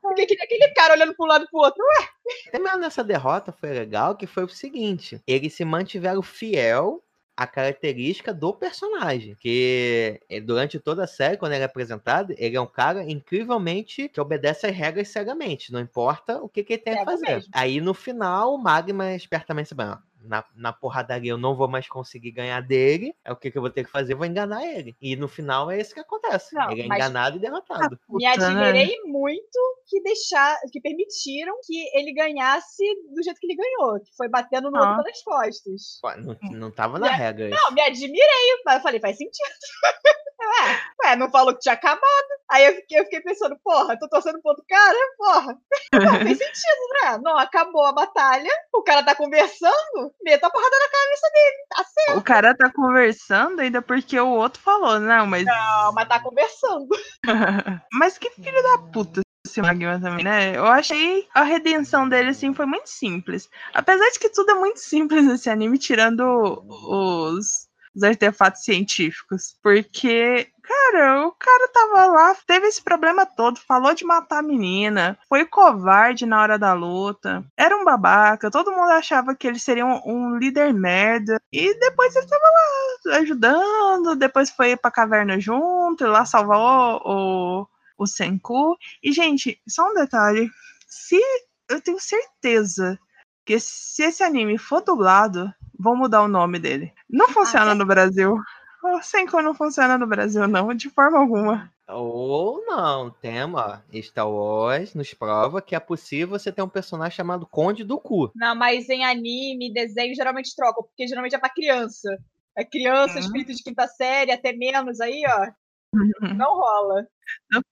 Porque queria aquele cara olhando um lado e pro outro. Ué,
Até mesmo nessa derrota foi legal que foi o seguinte: eles se mantiveram fiel à característica do personagem. Que eh, durante toda a série, quando ele é apresentado, ele é um cara incrivelmente que obedece às regras cegamente. Não importa o que, que ele tem a
Cego
fazer.
mesmo.
Aí no final, o Magma espertamente sabendo. ó, Na, na porradaria eu não vou mais conseguir ganhar dele. É o que, que eu vou ter que fazer? Eu vou enganar ele. E no final é isso que acontece.
Não,
ele é enganado e derrotado.
Me
Puta, né?
admirei muito que deixar, que permitiram que ele ganhasse do jeito que ele ganhou, que foi batendo no outro
Ah.
pelas costas.
Pô, Não, não tava na
E
regra. isso.
Não, me admirei, mas eu falei, faz sentido. ué, ué, não falou que tinha acabado. Aí eu fiquei, eu fiquei pensando, porra, tô torcendo pro outro cara? Porra. Não, tem sentido, né? Não, acabou a batalha, o cara tá conversando, meta a porrada na cabeça dele. Tá certo.
O cara tá conversando ainda porque o outro falou, não, mas.
Não, mas tá conversando.
mas que filho da puta esse Magma também, né? Eu achei a redenção dele, assim, foi muito simples. Apesar de que tudo é muito simples nesse anime, tirando os, os artefatos científicos. Porque, cara, o cara tava lá, teve esse problema todo, falou de matar a menina, foi covarde na hora da luta, era um babaca, todo mundo achava que ele seria um, um líder merda. E depois ele tava lá ajudando, depois foi pra caverna junto, lá salvou o, o Senku. E, gente, só um detalhe: se eu tenho certeza que se esse anime for dublado, vão mudar o nome dele. Não funciona no Brasil. O Senku não funciona no Brasil, não, de forma alguma.
Ou não, tema. Star Wars nos prova que é possível você ter um personagem chamado Conde do Cu.
Não, mas em anime, desenho, geralmente trocam, porque geralmente é pra criança. É criança,
Uhum.
espírito de quinta série, até menos aí, ó. Não rola.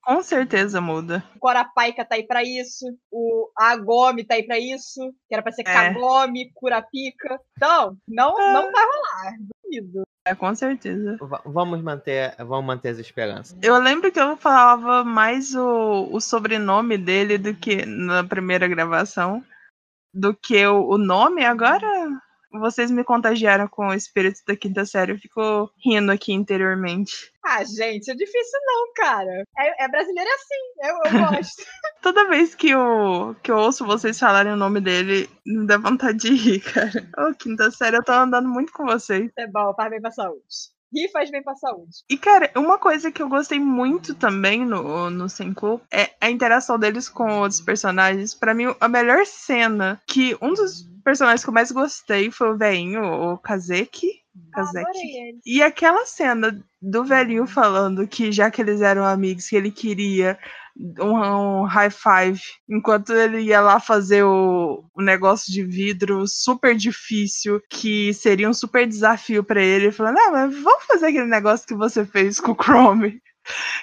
Com certeza muda.
O Corapaika tá aí pra isso. O Agome tá aí pra isso. Que era pra ser
É.
Kagome, Curapica. Então, não, não vai rolar. Duvido.
É, com certeza.
Va- vamos manter, vamos manter as esperanças.
Eu lembro que eu falava mais o, o sobrenome dele do que na primeira gravação, do que o, o nome. Agora vocês me contagiaram com o espírito da quinta série. Eu fico rindo aqui interiormente.
Ah, gente, é difícil não, cara. É, é brasileiro assim. Eu, eu gosto.
Toda vez que eu, que eu ouço vocês falarem o nome dele, me dá vontade de rir, cara. Ô, quinta série, eu tô andando muito com vocês.
é bom, faz bem pra saúde. Rir faz bem pra saúde.
E, cara, uma coisa que eu gostei muito também no, no Senku é a interação deles com outros personagens. Pra mim, a melhor cena que um dos personagens que eu mais gostei foi o velhinho, o Kazeki.
Ah,
Kazeki.
ele.
E aquela cena do velhinho falando que já que eles eram amigos, que ele queria um, um high five, enquanto ele ia lá fazer o, o negócio de vidro super difícil, que seria um super desafio pra ele, falando, ah, mas vamos fazer aquele negócio que você fez com o Chrome.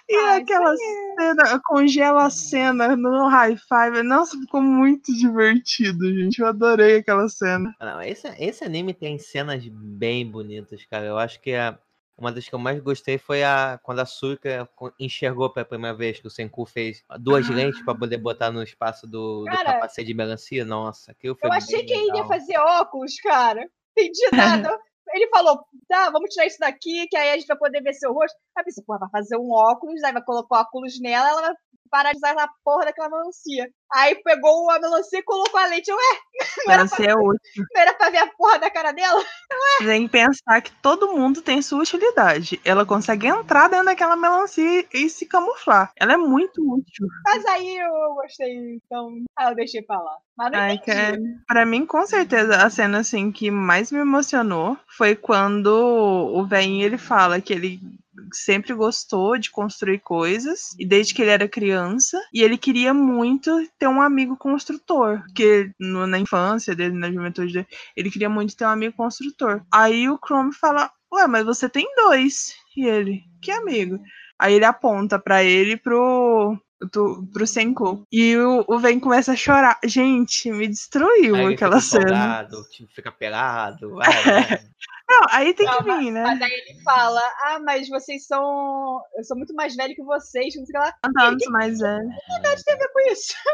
E
Ah, isso
aquela cena, congela a cena no high five. Nossa, ficou muito divertido, gente. Eu adorei aquela cena.
Não, esse, esse anime tem cenas bem bonitas, cara. Eu acho que a, uma das que eu mais gostei foi a quando a Suika enxergou pela primeira vez que o Senku fez duas lentes pra poder botar no espaço do, do
Cara,
capacete de melancia. Nossa, aquilo foi
Eu achei que ele ia fazer óculos, cara. Entendi nada. Ele falou, tá, vamos tirar isso daqui, que aí a gente vai poder ver seu rosto. Aí eu pensei, pô, vai fazer um óculos, aí vai colocar óculos nela, ela vai usar essa porra daquela melancia. Aí pegou a melancia e colocou a lente. Eu, ué, não era, pra,
Melancia é útil.
não era pra ver a porra da cara dela?
Tem que pensar que todo mundo tem sua utilidade. Ela consegue entrar dentro daquela melancia e se camuflar. Ela é muito útil.
Mas aí eu gostei, então aí eu deixei pra lá. Mas não
Ai, cara, pra mim, com certeza, a cena assim que mais me emocionou foi quando o velhinho ele fala que ele sempre gostou de construir coisas e desde que ele era criança e ele queria muito ter um amigo construtor, porque no- na infância dele, na juventude dele, ele queria muito ter um amigo construtor. Aí o Chrome fala: "Ué, mas você tem dois". E ele: "Que amigo?". Aí ele aponta pra ele e pro do, pro Senku. E o, o Ven começa a chorar. Gente, me destruiu
Aí
aquela cena.
empolgado, tipo, fica pelado. vai, vai.
Não, aí tem que vir, né?
Mas aí ele fala, ah, mas vocês são. Eu sou muito mais velho que vocês, não sei o que lá.
Anos mais é.
Que idade tem a ver com isso?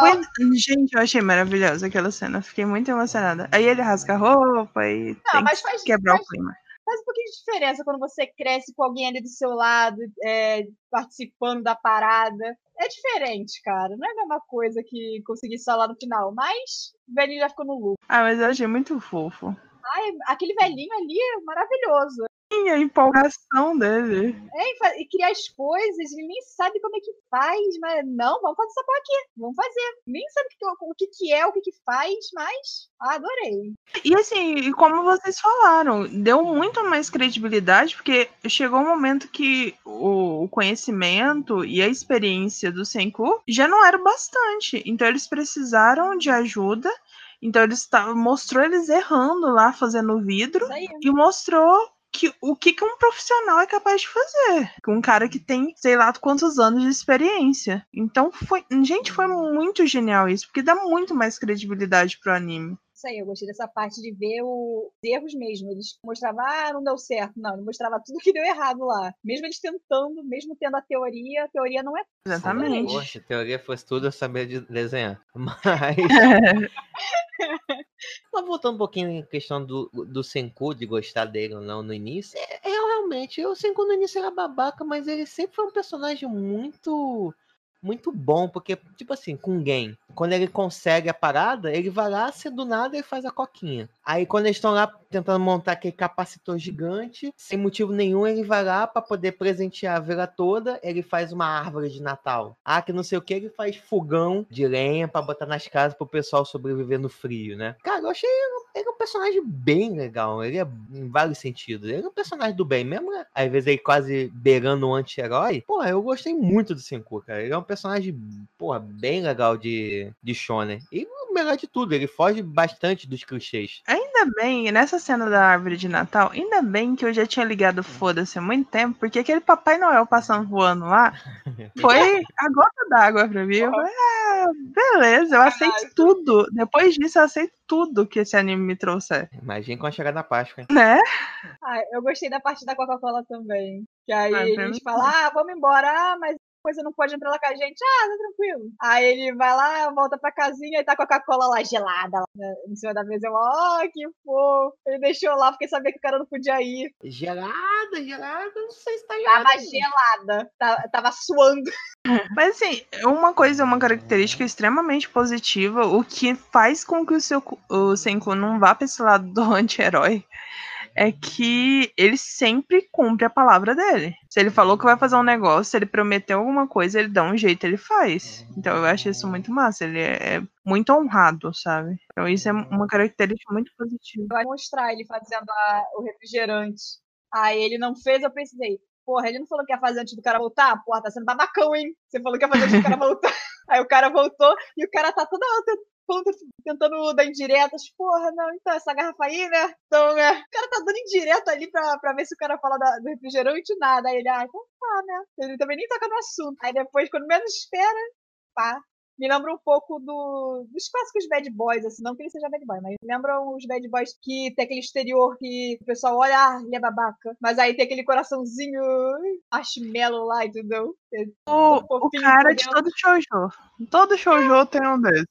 Pois- Gente, eu achei maravilhosa aquela cena. Fiquei muito emocionada. Aí ele rasga a roupa e
Não, mas faz-
quebrar
faz-
o clima.
faz um pouquinho de diferença quando você cresce com alguém ali do seu lado, é, participando da parada. É diferente, cara. Não é a mesma coisa que conseguir só lá no final. Mas o velhinho já ficou no lucro.
Ah, mas eu achei muito fofo.
Ai, aquele velhinho ali é maravilhoso.
E a empolgação dele.
É, e criar as coisas, ele nem sabe como é que faz, mas não, vamos fazer essa porra aqui, vamos fazer. Nem sabe o que, que, é, o que, que faz, mas ah, adorei.
E assim, e como vocês falaram, deu muito mais credibilidade, porque chegou um momento que o o conhecimento e a experiência do Senku já não era bastante. Então eles precisaram de ajuda. Então eles tavam- mostrou eles errando lá fazendo vidro
aí.
e mostrou que, o que, que um profissional é capaz de fazer. Um cara que tem, sei lá, quantos anos de experiência. Então, foi. Gente, foi muito genial isso, porque dá muito mais credibilidade pro anime.
Isso aí, eu gostei dessa parte de ver os erros mesmo. Eles mostravam, ah, não deu certo. Não, ele mostrava tudo que deu errado lá. Mesmo eles tentando, mesmo tendo a teoria, a teoria não é.
Exatamente.
Poxa, se a teoria fosse tudo, eu sabia de desenhar. Mas. Mas voltando um pouquinho em questão do, do Senku, de gostar dele ou não no início, é, é realmente, o Senku no início era babaca, mas ele sempre foi um personagem muito muito bom, porque, tipo assim, com Gen, quando ele consegue a parada, ele vai lá, se do nada ele faz a coquinha. Aí quando eles estão lá tentando montar aquele capacitor gigante, sem motivo nenhum, ele vai lá para poder presentear a vila toda, ele faz uma árvore de Natal. Ah, que não sei o que, ele faz fogão de lenha para botar nas casas pro pessoal sobreviver no frio, né? Cara, eu achei ele é um personagem bem legal. Ele é em vários sentidos. Ele é um personagem do bem, mesmo né? às vezes ele quase beirando um anti-herói. Pô, eu gostei muito do Senku, cara. Ele é um personagem, porra, bem legal de, de Shonen. E melhor de tudo, ele foge bastante dos clichês.
Ainda bem, nessa cena da árvore de Natal, ainda bem que eu já tinha ligado foda-se há muito tempo, porque aquele Papai Noel passando voando lá foi a gota d'água pra mim. Eu falei, ah, beleza, eu aceito tudo. Depois disso, eu aceito tudo que esse anime me trouxer.
Imagina quando chegar na Páscoa?
Né?
Ah, eu gostei da parte da Coca-Cola também. Que aí
Ah,
eles falam, ah, vamos embora, ah, mas coisa não pode entrar lá com a gente. Ah, tá tranquilo. Aí ele vai lá, volta pra casinha e tá com a Coca-Cola lá gelada lá né, em cima da mesa. Eu, ó, que fofo. Ele deixou lá porque sabia que o cara não podia ir.
Gelada, gelada, não sei se tá gelada.
Tava gelada. Tava, tava suando.
Mas assim, uma coisa, uma característica extremamente positiva, o que faz com que o, seu, o Senku não vá pra esse lado do anti-herói, é que ele sempre cumpre a palavra dele. Se ele falou que vai fazer um negócio, se ele prometeu alguma coisa, ele dá um jeito, ele faz. Então eu acho isso muito massa. Ele é muito honrado, sabe? Então isso é uma característica muito positiva.
Vai mostrar ele fazendo a- o refrigerante. Aí ele não fez, eu pensei, porra, ele não falou que ia fazer antes do cara voltar? Porra, tá sendo babacão, hein? Você falou que ia fazer antes do cara voltar. Aí o cara voltou e o cara tá toda tentando, tentando dar indiretas. Porra, não, então essa garrafa aí, né? Então, né? O cara tá dando indireta ali pra, pra ver se o cara fala da- do refrigerante nada. Aí ele, ah, então tá, né? Ele também nem toca no assunto. Aí depois, quando menos espera, pá. Me lembra um pouco do, dos clássicos bad boys, assim, não que ele seja bad boy, mas lembram os bad boys que tem aquele exterior que o pessoal olha, ah, ele é babaca. Mas aí tem aquele coraçãozinho marshmallow lá, entendeu? É
O, o cara de todo shoujo. Todo shoujo tem um desses.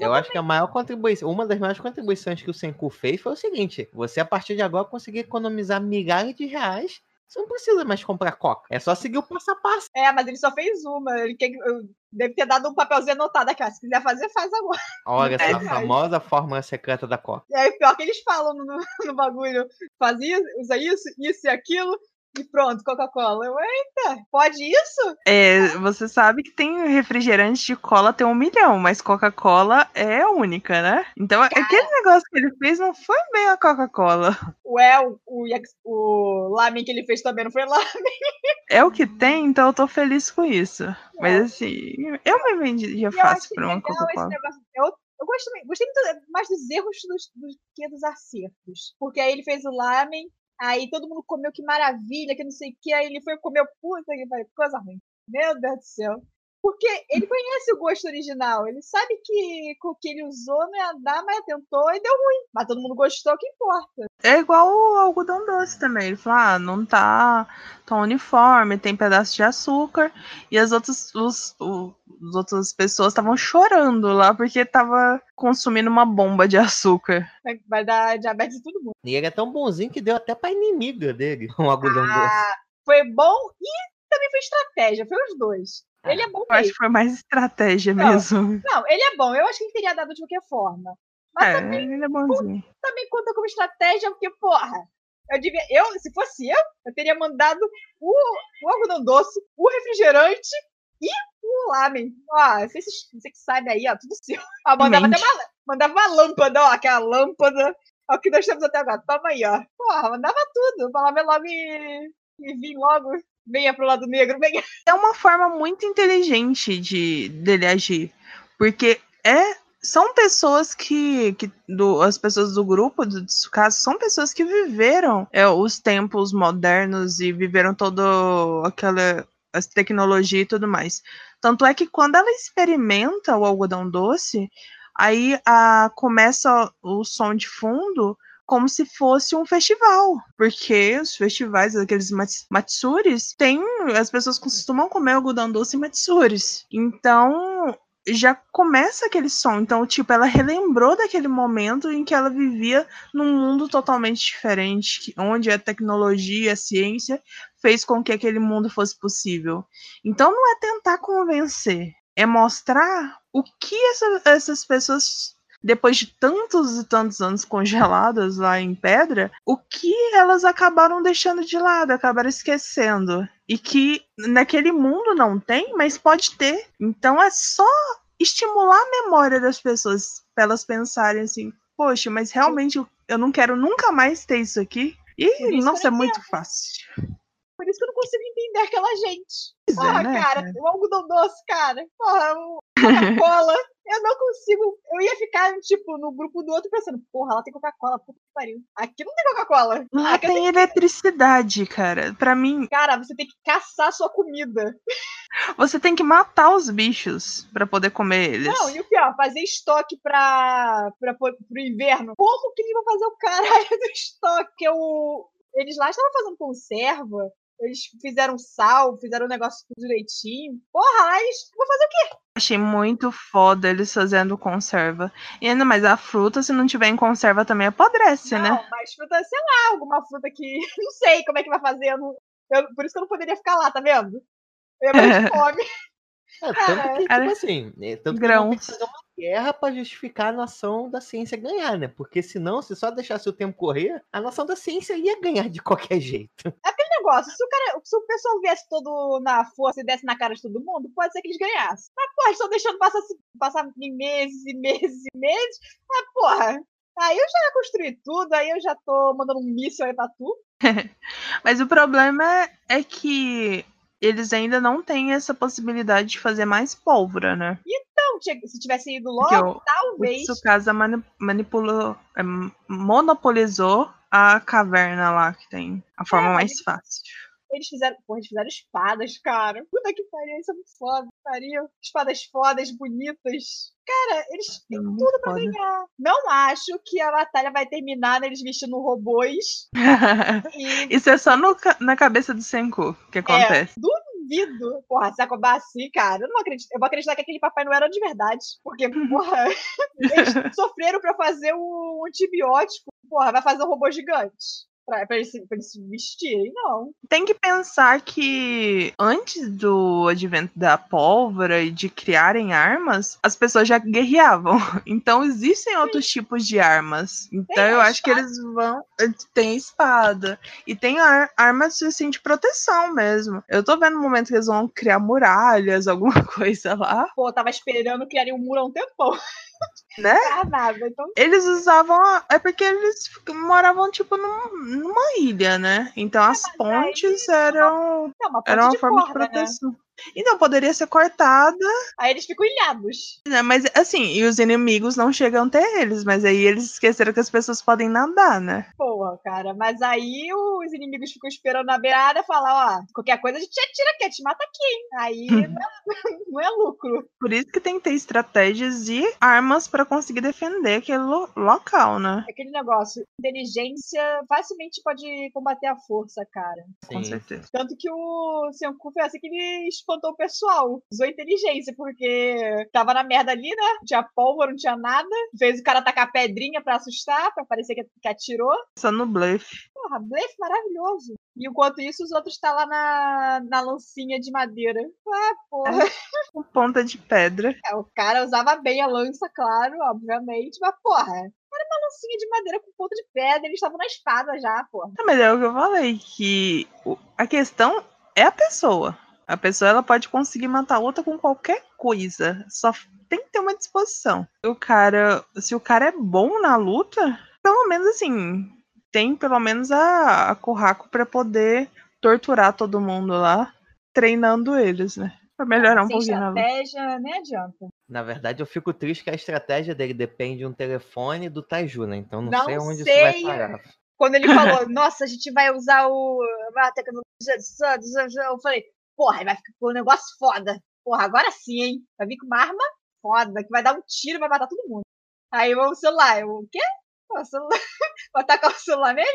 Eu acho que a maior contribuição, uma das maiores contribuições que o Senku fez foi o seguinte: você a partir de agora conseguir economizar milhares de reais. Você não precisa mais comprar coca. É só seguir o passo a passo.
É, mas ele só fez uma. Ele quer, deve ter dado um papelzinho anotado aqui. Se quiser fazer, faz agora.
Olha
É
essa
verdade.
famosa fórmula secreta da coca.
Aí, pior que eles falam no, no bagulho. Faz isso, usa isso, isso e aquilo. E pronto, Coca-Cola. Eu, eita, pode isso?
É, você sabe que tem refrigerante de cola tem um milhão, mas Coca-Cola é a única, né? Então aquele negócio que ele fez não foi bem a Coca-Cola.
Ué, o, o, o lamen que ele fez também não foi lá.
É o que tem, então eu tô feliz com isso. Mas assim, eu me vendia fácil por uma Coca-Cola.
Eu, eu também- gostei muito mais dos erros dos, dos que dos acertos. Porque aí ele fez o lamen, aí todo mundo comeu que maravilha, que não sei o que, aí ele foi comer puta que coisa ruim. Meu Deus do céu. Porque ele conhece o gosto original, ele sabe que com o que ele usou não ia dar, mas tentou e deu ruim. Mas todo mundo gostou, o que importa.
É igual o algodão doce também. Ele falou: ah, não tá tão uniforme, tem pedaço de açúcar. E as outras, os, o- as outras pessoas estavam chorando lá porque tava consumindo uma bomba de açúcar.
Vai- Vai dar diabetes em todo mundo.
E ele é tão bonzinho que deu até pra inimiga dele. Um algodão doce.
Ah, foi bom e também foi estratégia, foi os dois. Ele é bom
Eu acho que foi mais estratégia
Não.
mesmo.
Não, ele é bom. Eu acho que ele teria dado de qualquer forma. Mas
É,
também,
ele é bonzinho.
também conta como estratégia, porque, porra, eu devia. Eu, se fosse eu, eu teria mandado o, o algodão doce, o refrigerante e o lamen. Ó, vocês, você que sabe aí, ó, tudo seu. Ó, mandava
Mente.
até uma, mandava uma lâmpada, ó, aquela lâmpada. Ó, o que nós temos até agora. Toma aí, ó. Porra, mandava tudo. Falava logo e, e vim logo. Venha pro lado negro, venha.
É uma forma muito inteligente de dele agir. Porque é são pessoas que, que do, as pessoas do grupo do Tsukasa são pessoas que viveram é, os tempos modernos e viveram todo aquela as tecnologia e tudo mais. Tanto é que quando ela experimenta o algodão doce, aí a, começa o som de fundo como se fosse um festival, porque os festivais, aqueles matsuris, tem as pessoas costumam comer algodão doce e matsuris. Então, já começa aquele som. Então, tipo, ela relembrou daquele momento em que ela vivia num mundo totalmente diferente, onde a tecnologia, a ciência fez com que aquele mundo fosse possível. Então, não é tentar convencer, é mostrar o que essa, essas pessoas depois de tantos e tantos anos congeladas lá em pedra, o que elas acabaram deixando de lado, acabaram esquecendo. E que naquele mundo não tem, mas pode ter. Então é só estimular a memória das pessoas para elas pensarem assim: poxa, mas realmente eu não quero nunca mais ter isso aqui. E, nossa, é muito fácil.
Por isso que eu não consigo entender aquela gente.
Pois é,
Porra,
né,
cara,
cara?
o algodão doce, cara. Porra, o Coca-Cola. eu não consigo. Eu ia ficar, tipo, no grupo do outro pensando, porra, lá tem Coca-Cola, puta que pariu. Aqui não tem Coca-Cola.
Lá
Aqui eu
tem eletricidade, cara. Pra mim,
Cara, você tem que caçar sua comida.
você tem que matar os bichos pra poder comer eles.
Não, e o pior, fazer estoque pra, pra, pro inverno. Como que eles vão fazer o caralho do estoque? O, eles lá estavam fazendo conserva. Eles fizeram sal, fizeram o negócio tudo direitinho. Porra, eles vão fazer o quê?
Achei muito foda eles fazendo conserva. E ainda mais a fruta, se não tiver em conserva, também apodrece,
não,
né?
mas fruta, sei lá, alguma fruta que. Não sei como é que vai fazer. eu não- eu- por isso que eu não poderia ficar lá, tá vendo? Eu ia morrer de fome.
É, tanto que, tipo assim, é, tanto que não que fazer uma guerra pra justificar a nação da ciência ganhar, né? Porque senão, se só deixasse o tempo correr, a nação da ciência ia ganhar de qualquer jeito.
negócio, se o, cara, se o pessoal viesse todo na força e desse na cara de todo mundo, pode ser que eles ganhassem. Mas, porra, eles estão deixando passar, passar em meses e meses e meses. Mas, porra, aí eu já ia construir tudo, aí eu já tô mandando um míssil aí pra tu.
Mas o problema é, é que eles ainda não têm essa possibilidade de fazer mais pólvora, né?
Então, se tivesse ido logo,
o- O
talvez.
Tsukasa mani manipulou, é, monopolizou a caverna lá, que tem a forma
É,
mais fácil.
Eles fizeram, porra, eles fizeram espadas, cara. Puta que pariu, isso é muito foda, pariu. Espadas fodas, bonitas. Cara, eles têm
Muito
tudo pra
foda.
ganhar. Não acho que a batalha vai terminar neles vestindo robôs e
Isso é só no na cabeça do Senku que acontece.
duvido. Porra, se acabar assim, cara, eu não acredito. Eu vou acreditar que aquele Papai Noel era de verdade. Porque, porra, eles sofreram pra fazer o antibiótico. Porra, vai fazer um robô gigante. Pra, pra, eles, se- pra eles se vestirem, não.
Tem que pensar que antes do advento da pólvora e de criarem armas, as pessoas já guerreavam. Então existem outros tipos de armas. Então eu
a
acho que eles vão. Tem espada. E tem ar- armas assim, de proteção mesmo. Eu tô vendo no momento que eles vão criar muralhas, alguma coisa lá.
Pô, eu tava esperando criarem um muro há um tempão.
Né?
Ah, nada. Então,
Eles usavam. a- É porque eles moravam, tipo, num- numa ilha, né? Então as pontes eram.
é uma ponte
Era uma
de
forma de
corda, né?
Então poderia ser cortada,
Aí eles ficam ilhados.
né? Mas assim, e os inimigos não chegam até eles, mas aí eles esqueceram que as pessoas podem nadar, né?
Porra, cara. Mas aí os inimigos ficam esperando na beirada falam, ó, qualquer coisa a gente atira aqui, a gente mata aqui, hein? Aí não, é, não é lucro.
Por isso que tem que ter estratégias e armas pra conseguir defender aquele lo- local, né?
Aquele negócio, inteligência facilmente pode combater a força, cara.
Com certeza.
Tanto que o Senku foi assim que ele espantou o pessoal. Usou inteligência, porque tava na merda ali, né? Não tinha pólvora, não tinha nada. Fez o cara tacar pedrinha pra assustar, pra parecer que, que atirou.
Só no blefe.
Porra, blefe maravilhoso. E enquanto isso, os outros tá lá na, na lancinha de madeira. Ah, porra.
Com ponta de pedra.
É, o cara usava bem a lança, claro, obviamente, mas porra. Era uma lancinha de madeira com ponta de pedra, eles estavam na espada já, porra.
Mas é o que eu falei, que a questão é a pessoa. A pessoa ela pode conseguir matar a outra com qualquer coisa. Só tem que ter uma disposição. O cara, se o cara é bom na luta, pelo menos assim, tem pelo menos a, a Kurako pra poder torturar todo mundo lá, treinando eles, né? Pra melhorar um
Sem
pouquinho
estratégia, nem adianta.
Na verdade, eu fico triste que a estratégia dele depende de um telefone do Taiju, né? Então não,
Não
sei onde
sei.
isso vai parar.
Quando ele falou, nossa, a gente vai usar o, a tecnologia eu falei, porra, vai ficar com um negócio foda. Porra, agora sim, hein? Vai vir com uma arma foda, que vai dar um tiro e vai matar todo mundo. Aí o celular, eu, o quê? O celular? Vou atacar o celular nele?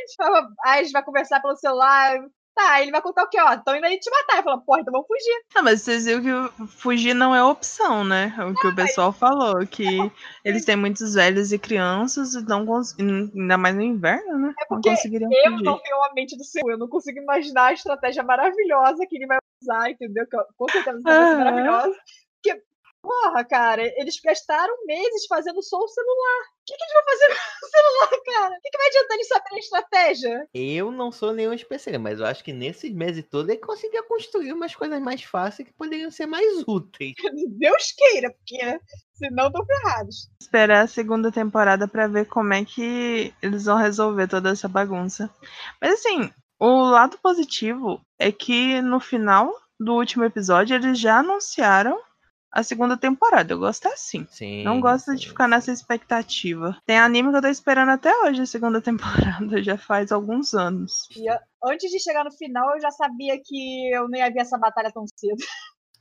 Aí a gente vai conversar pelo celular. Tá, ele vai contar o quê? Ó, estão indo aí te matar. Eu falo, porra, então vamos fugir.
Ah, mas vocês viram que fugir não é opção, né? É o que o pessoal falou, que eles têm muitos velhos e crianças e não cons... ainda mais no inverno, né?
É
não
porque
conseguiriam
Eu
fugir.
não tenho a mente do seu. Eu não consigo imaginar a estratégia maravilhosa que ele vai usar, entendeu? Que eu- com certeza vai ser
Aham.
maravilhosa. Porra, cara, eles gastaram meses fazendo só o celular. O que, que eles vão fazer com o celular, cara? O que, que vai adiantar eles saberem a estratégia?
Eu não sou nenhum especialista, mas eu acho que nesses meses todos ele conseguia construir umas coisas mais fáceis que poderiam ser mais úteis.
Deus queira, porque senão estão ferrados.
Esperar a segunda temporada pra ver como é que eles vão resolver toda essa bagunça. Mas assim, o lado positivo é que no final do último episódio eles já anunciaram a segunda temporada. Eu gosto assim.
Sim.
Não gosto de
sim,
ficar nessa expectativa. Tem anime que eu tô esperando até hoje a segunda temporada, já faz alguns anos.
E eu- antes de chegar no final, eu já sabia que eu não ia ver essa batalha tão cedo.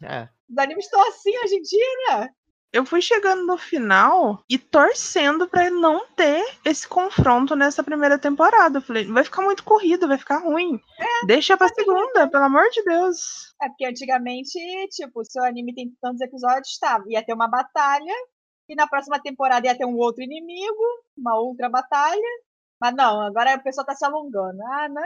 É.
Os animes estão assim hoje em dia, né?
Eu fui chegando no final e torcendo pra não ter esse confronto nessa primeira temporada. Eu falei, vai ficar muito corrido, vai ficar ruim. Deixa pra segunda, pelo amor de Deus.
É porque antigamente, tipo, se o anime tem tantos episódios, tá, ia ter uma batalha, e na próxima temporada ia ter um outro inimigo, uma outra batalha. Mas não, agora o pessoal tá se alongando. Ah, não,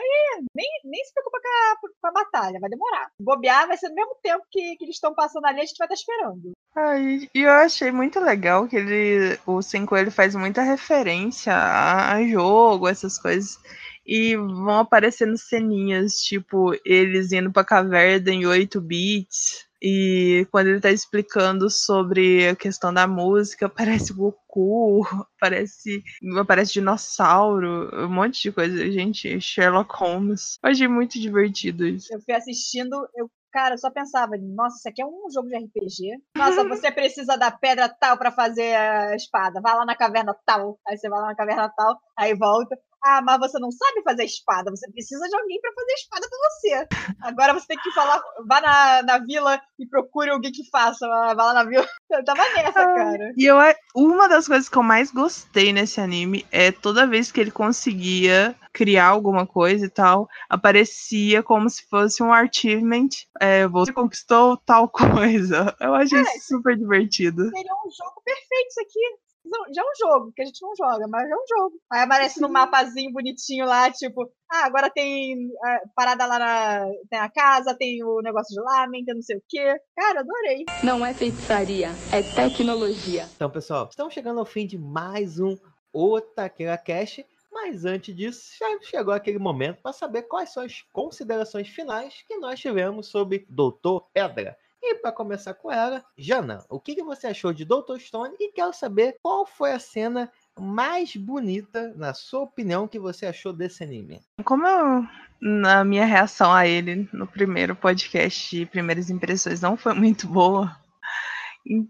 nem, nem se preocupa com a, com a batalha, vai demorar. Bobear vai ser no mesmo tempo que, que eles estão passando ali, a gente vai estar esperando.
Ai, e eu achei muito legal que ele, o Cinco ele faz muita referência a, a jogo, essas coisas. E vão aparecendo ceninhas, tipo, eles indo pra caverna em 8 bits. E quando ele tá explicando sobre a questão da música, aparece Goku, aparece, aparece dinossauro, um monte de coisa. Gente, Sherlock Holmes. Eu achei muito divertido isso.
Eu fui assistindo, eu, cara, eu só pensava, nossa, isso aqui é um jogo de RPG. Nossa, você precisa da pedra tal pra fazer a espada. Vai lá na caverna tal. Aí você vai lá na caverna tal, aí volta. Ah, mas você não sabe fazer espada. Você precisa de alguém pra fazer espada pra você. Agora você tem que falar, vá na, na vila e procure alguém que faça. Vai lá na vila. Eu tava nessa, cara.
E eu, uma das coisas que eu mais gostei nesse anime é toda vez que ele conseguia criar alguma coisa e tal, aparecia como se fosse um achievement. É, você conquistou tal coisa. Eu achei
É.
super divertido.
Seria um jogo perfeito isso aqui. Já é um jogo, que a gente não joga, mas já é um jogo. Aí aparece no mapazinho bonitinho lá, tipo, ah, agora tem parada lá na. Tem a casa, tem o negócio de lamen, tem não sei o quê. Cara, adorei.
Não é feitiçaria, é tecnologia.
Então, pessoal, estamos chegando ao fim de mais um Otaqueira Cash. Mas antes disso, já chegou aquele momento para saber quais são as considerações finais que nós tivemos sobre Doutor Pedra. E para começar com ela, Jana, o que, que você achou de Doutor Stone? E quero saber qual foi a cena mais bonita, na sua opinião, que você achou desse anime.
Como eu, na minha reação a ele no primeiro podcast de primeiras impressões não foi muito boa,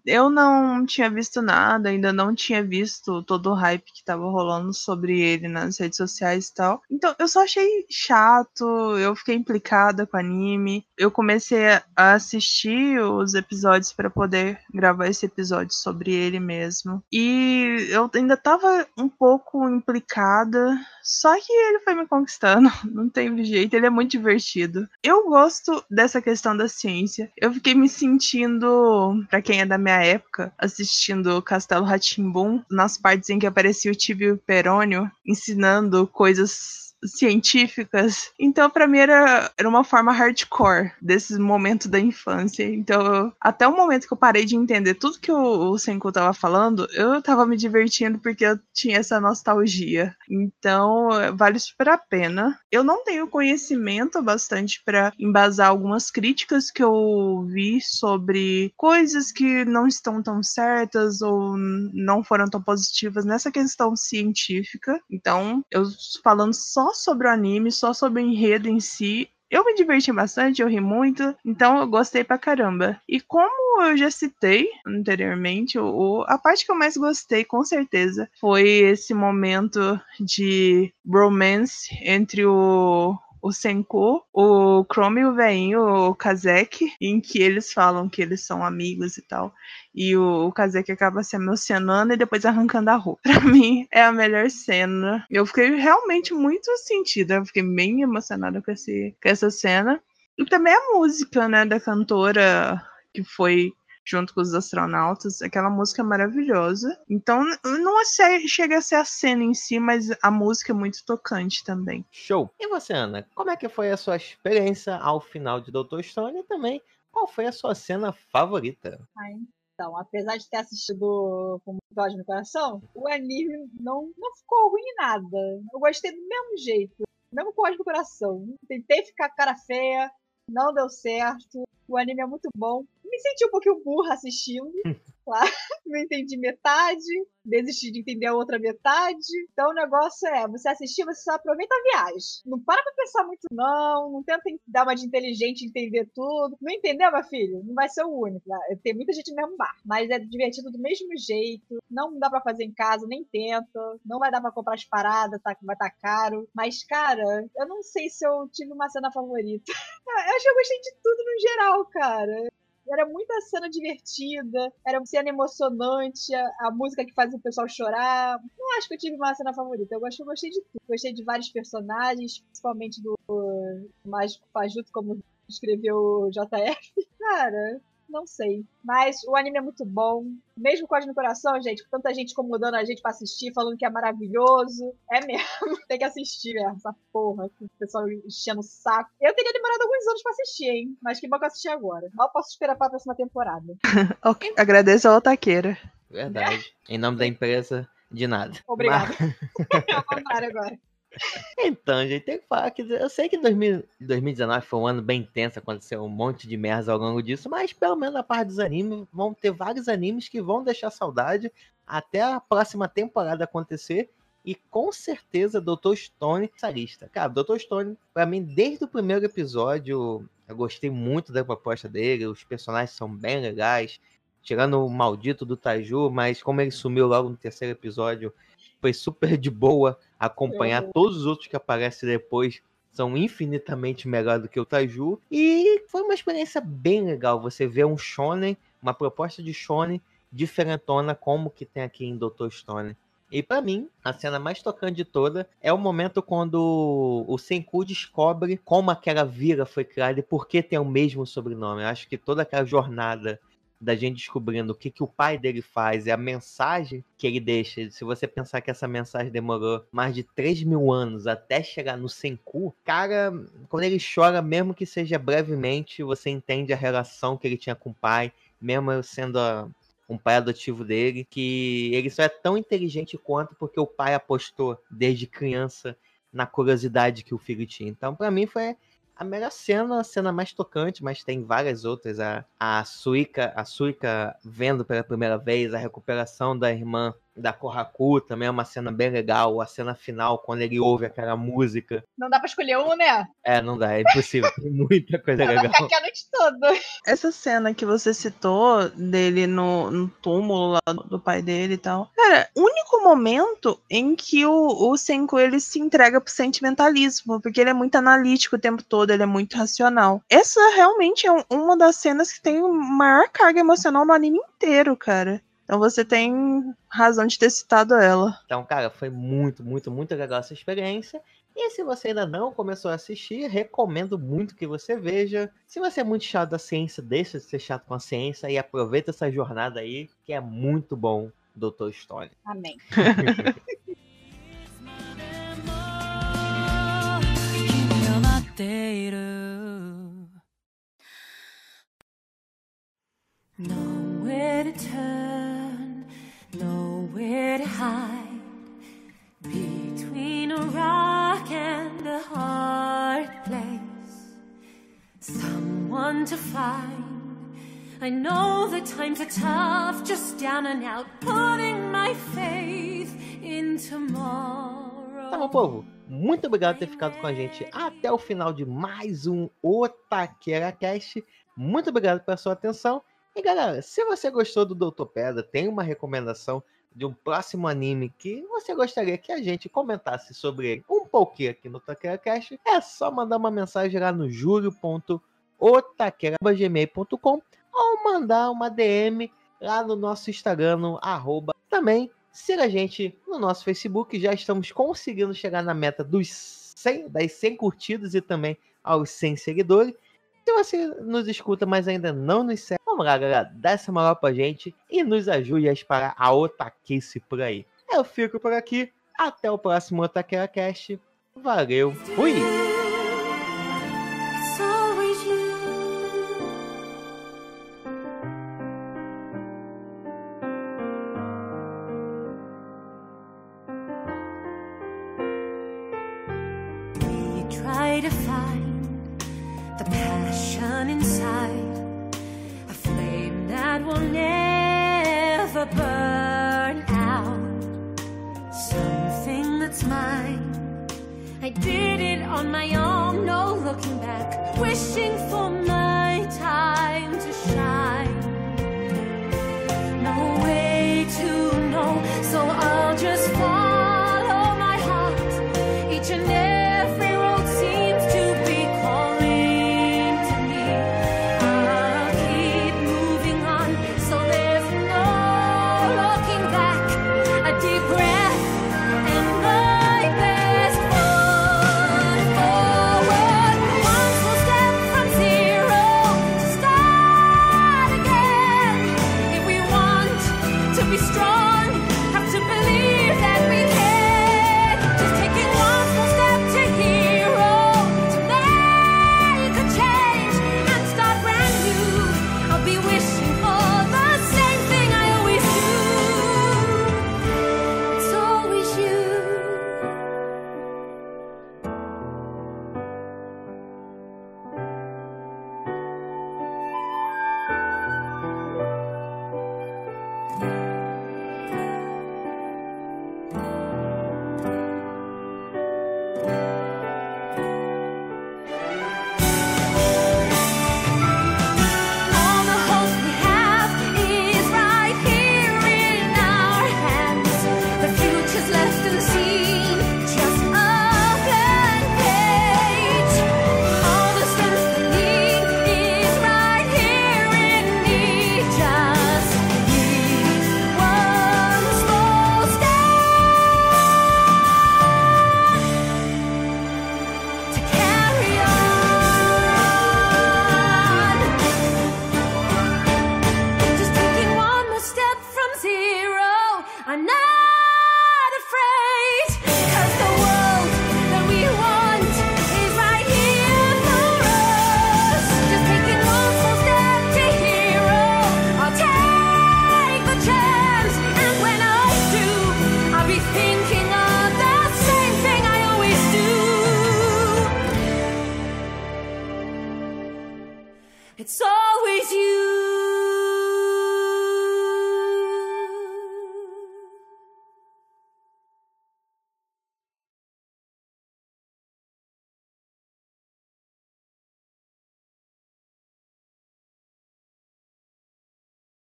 eu não tinha visto nada, ainda não tinha visto todo o hype que tava rolando sobre ele nas redes sociais e tal. Então eu só achei chato, eu fiquei implicada com o anime. Eu comecei a assistir os episódios para poder gravar esse episódio sobre ele mesmo. E eu ainda tava um pouco implicada, só que ele foi me conquistando, não teve jeito, ele é muito divertido. Eu gosto dessa questão da ciência. Eu fiquei me sentindo, pra quem é da minha época, assistindo Castelo Ratimbum, nas partes em que aparecia o Tibio Perônio ensinando coisas científicas. Então, pra mim, era, era uma forma hardcore desse momento da infância. Então, até o momento que eu parei de entender tudo que o, o Senku tava falando, eu tava me divertindo porque eu tinha essa nostalgia. Então, vale super a pena. Eu não tenho conhecimento bastante pra embasar algumas críticas que eu vi sobre coisas que não estão tão certas ou não foram tão positivas nessa questão científica. Então, eu falando só sobre o anime, só sobre o enredo em si, Eu me diverti bastante, eu ri muito, então eu gostei pra caramba. E como eu já citei anteriormente, o, a parte que eu mais gostei, com certeza, foi esse momento de bromance entre o o Senku, o Chrome e o veinho, o Kazek, em que eles falam que eles são amigos e tal. E o, o Kazek acaba se emocionando e depois arrancando a roupa. Pra mim, é a melhor cena. Eu fiquei realmente muito sentida. Eu fiquei bem emocionada com, esse, com essa cena. E também a música, né, da cantora que foi junto com os astronautas, aquela música é maravilhosa. Então, não chega a ser a cena em si, mas a música é muito tocante também.
Show! E você, Ana, como é que foi a sua experiência ao final de Doutor Stone e também qual foi a sua cena favorita?
Ai, então, apesar de ter assistido com muito ódio no coração, o anime não, não ficou ruim em nada. Eu gostei do mesmo jeito, mesmo com ódio no coração. Tentei ficar cara feia, não deu certo. O anime é muito bom me senti um pouquinho burra assistindo. Claro, não entendi metade, desisti de entender a outra metade. Então o negócio é, você assistir, você só aproveita a viagem. Não para pra pensar muito, não. Não tenta dar uma de inteligente entender tudo. Não entendeu, meu filho? Não vai ser o único. Né? Tem muita gente no mesmo bar. Mas é divertido do mesmo jeito. Não dá para fazer em casa, nem tenta. Não vai dar para comprar as paradas, tá? Vai estar tá caro. Mas, cara, eu não sei se eu tive uma cena favorita. eu acho que eu gostei de tudo no geral, cara. Era muita cena divertida, era uma cena emocionante, a, a, música que fazia o pessoal chorar. Não acho que eu tive uma cena favorita. Eu, gosto, eu gostei de tudo. Gostei de vários personagens, principalmente do Mágico Fajuto, como escreveu o JF. Cara, não sei. Mas o anime é muito bom. Mesmo com a no coração, gente, com tanta gente incomodando a gente pra assistir, falando que é maravilhoso. É mesmo. Tem que assistir mesmo, essa porra. O pessoal enchendo o saco. Eu teria demorado alguns anos pra assistir, hein? Mas que bom que eu assisti agora. Mal posso esperar pra próxima temporada.
ok. Agradeço ao Otaqueira.
Verdade. Em nome da empresa, de nada.
Obrigada. Mas... Ao contrário agora.
Então, gente, tem que falar que eu sei que 2000, 2019 foi um ano bem intenso, aconteceu um monte de merda ao longo disso, mas pelo menos na parte dos animes, vão ter vários animes que vão deixar saudade até a próxima temporada acontecer. E com certeza Dr. Stone essa lista. Cara, Dr. Stone, pra mim, desde o primeiro episódio, eu gostei muito da proposta dele. Os personagens são bem legais. Tirando o maldito do Taju, mas como ele sumiu logo no terceiro episódio, foi super de boa acompanhar. Uhum. Todos os outros que aparecem depois são infinitamente melhor do que o Taju. E foi uma experiência bem legal. Você vê um shonen, uma proposta de shonen diferentona como que tem aqui em Dr. Stone. E para mim, a cena mais tocante de toda é o momento quando o Senku descobre como aquela vila foi criada e por que tem o mesmo sobrenome. Eu acho que toda aquela jornada da gente descobrindo o que, que o pai dele faz e a mensagem que ele deixa. Se você pensar que essa mensagem demorou mais de 3 mil anos até chegar no Senku, cara, quando ele chora, mesmo que seja brevemente, você entende a relação que ele tinha com o pai, mesmo sendo a, um pai adotivo dele, que ele só é tão inteligente quanto porque o pai apostou desde criança na curiosidade que o filho tinha. Então, para mim, foi a melhor cena, a cena mais tocante, mas tem várias outras. A, a Suika, a vendo pela primeira vez a recuperação da irmã da Kohaku também é uma cena bem legal. A cena final, quando ele ouve aquela música.
Não dá pra escolher um, né?
É, não dá, é impossível. Tem muita coisa legal. Vai
ficar a noite toda.
Essa cena que você citou dele no, no túmulo lá do, do, pai dele e tal. Cara, único momento em que o, o Senko ele se entrega pro sentimentalismo, porque ele é muito analítico o tempo todo, ele é muito racional. Essa realmente é uma das cenas que tem maior carga emocional no anime inteiro, cara. Então você tem razão de ter citado ela.
Então, cara, foi muito, muito, muito legal essa experiência. E se você ainda não começou a assistir, recomendo muito que você veja. Se você é muito chato da ciência, deixa de ser chato com a ciência e aproveita essa jornada aí, que é muito bom, Doutor Stone.
Amém. Nowhere to turn nowhere to hide between a rock and a hard place. Someone to find. I know the times are tough, just down and out, putting my faith in tomorrow.
Tá bom, povo. Muito obrigado por ter ficado com a gente até o final de mais um Otaquera Cast. Muito obrigado pela sua atenção. E galera, se você gostou do Doutor Pedra, tem uma recomendação de um próximo anime que você gostaria que a gente comentasse sobre ele um pouquinho aqui no Otaquera Cast, é só mandar uma mensagem lá no julio.otaquera.gmail.com ou mandar uma DM lá no nosso Instagram, no arroba. Também siga a gente no nosso Facebook, já estamos conseguindo chegar na meta dos 100, das 100 curtidas e também aos 100 seguidores. Se você nos escuta, mas ainda não nos segue, vamos lá, galera, dá essa moral pra gente e nos ajude a espalhar a otaquice por aí. Eu fico por aqui, até o próximo Otaquera Cast. Valeu, fui!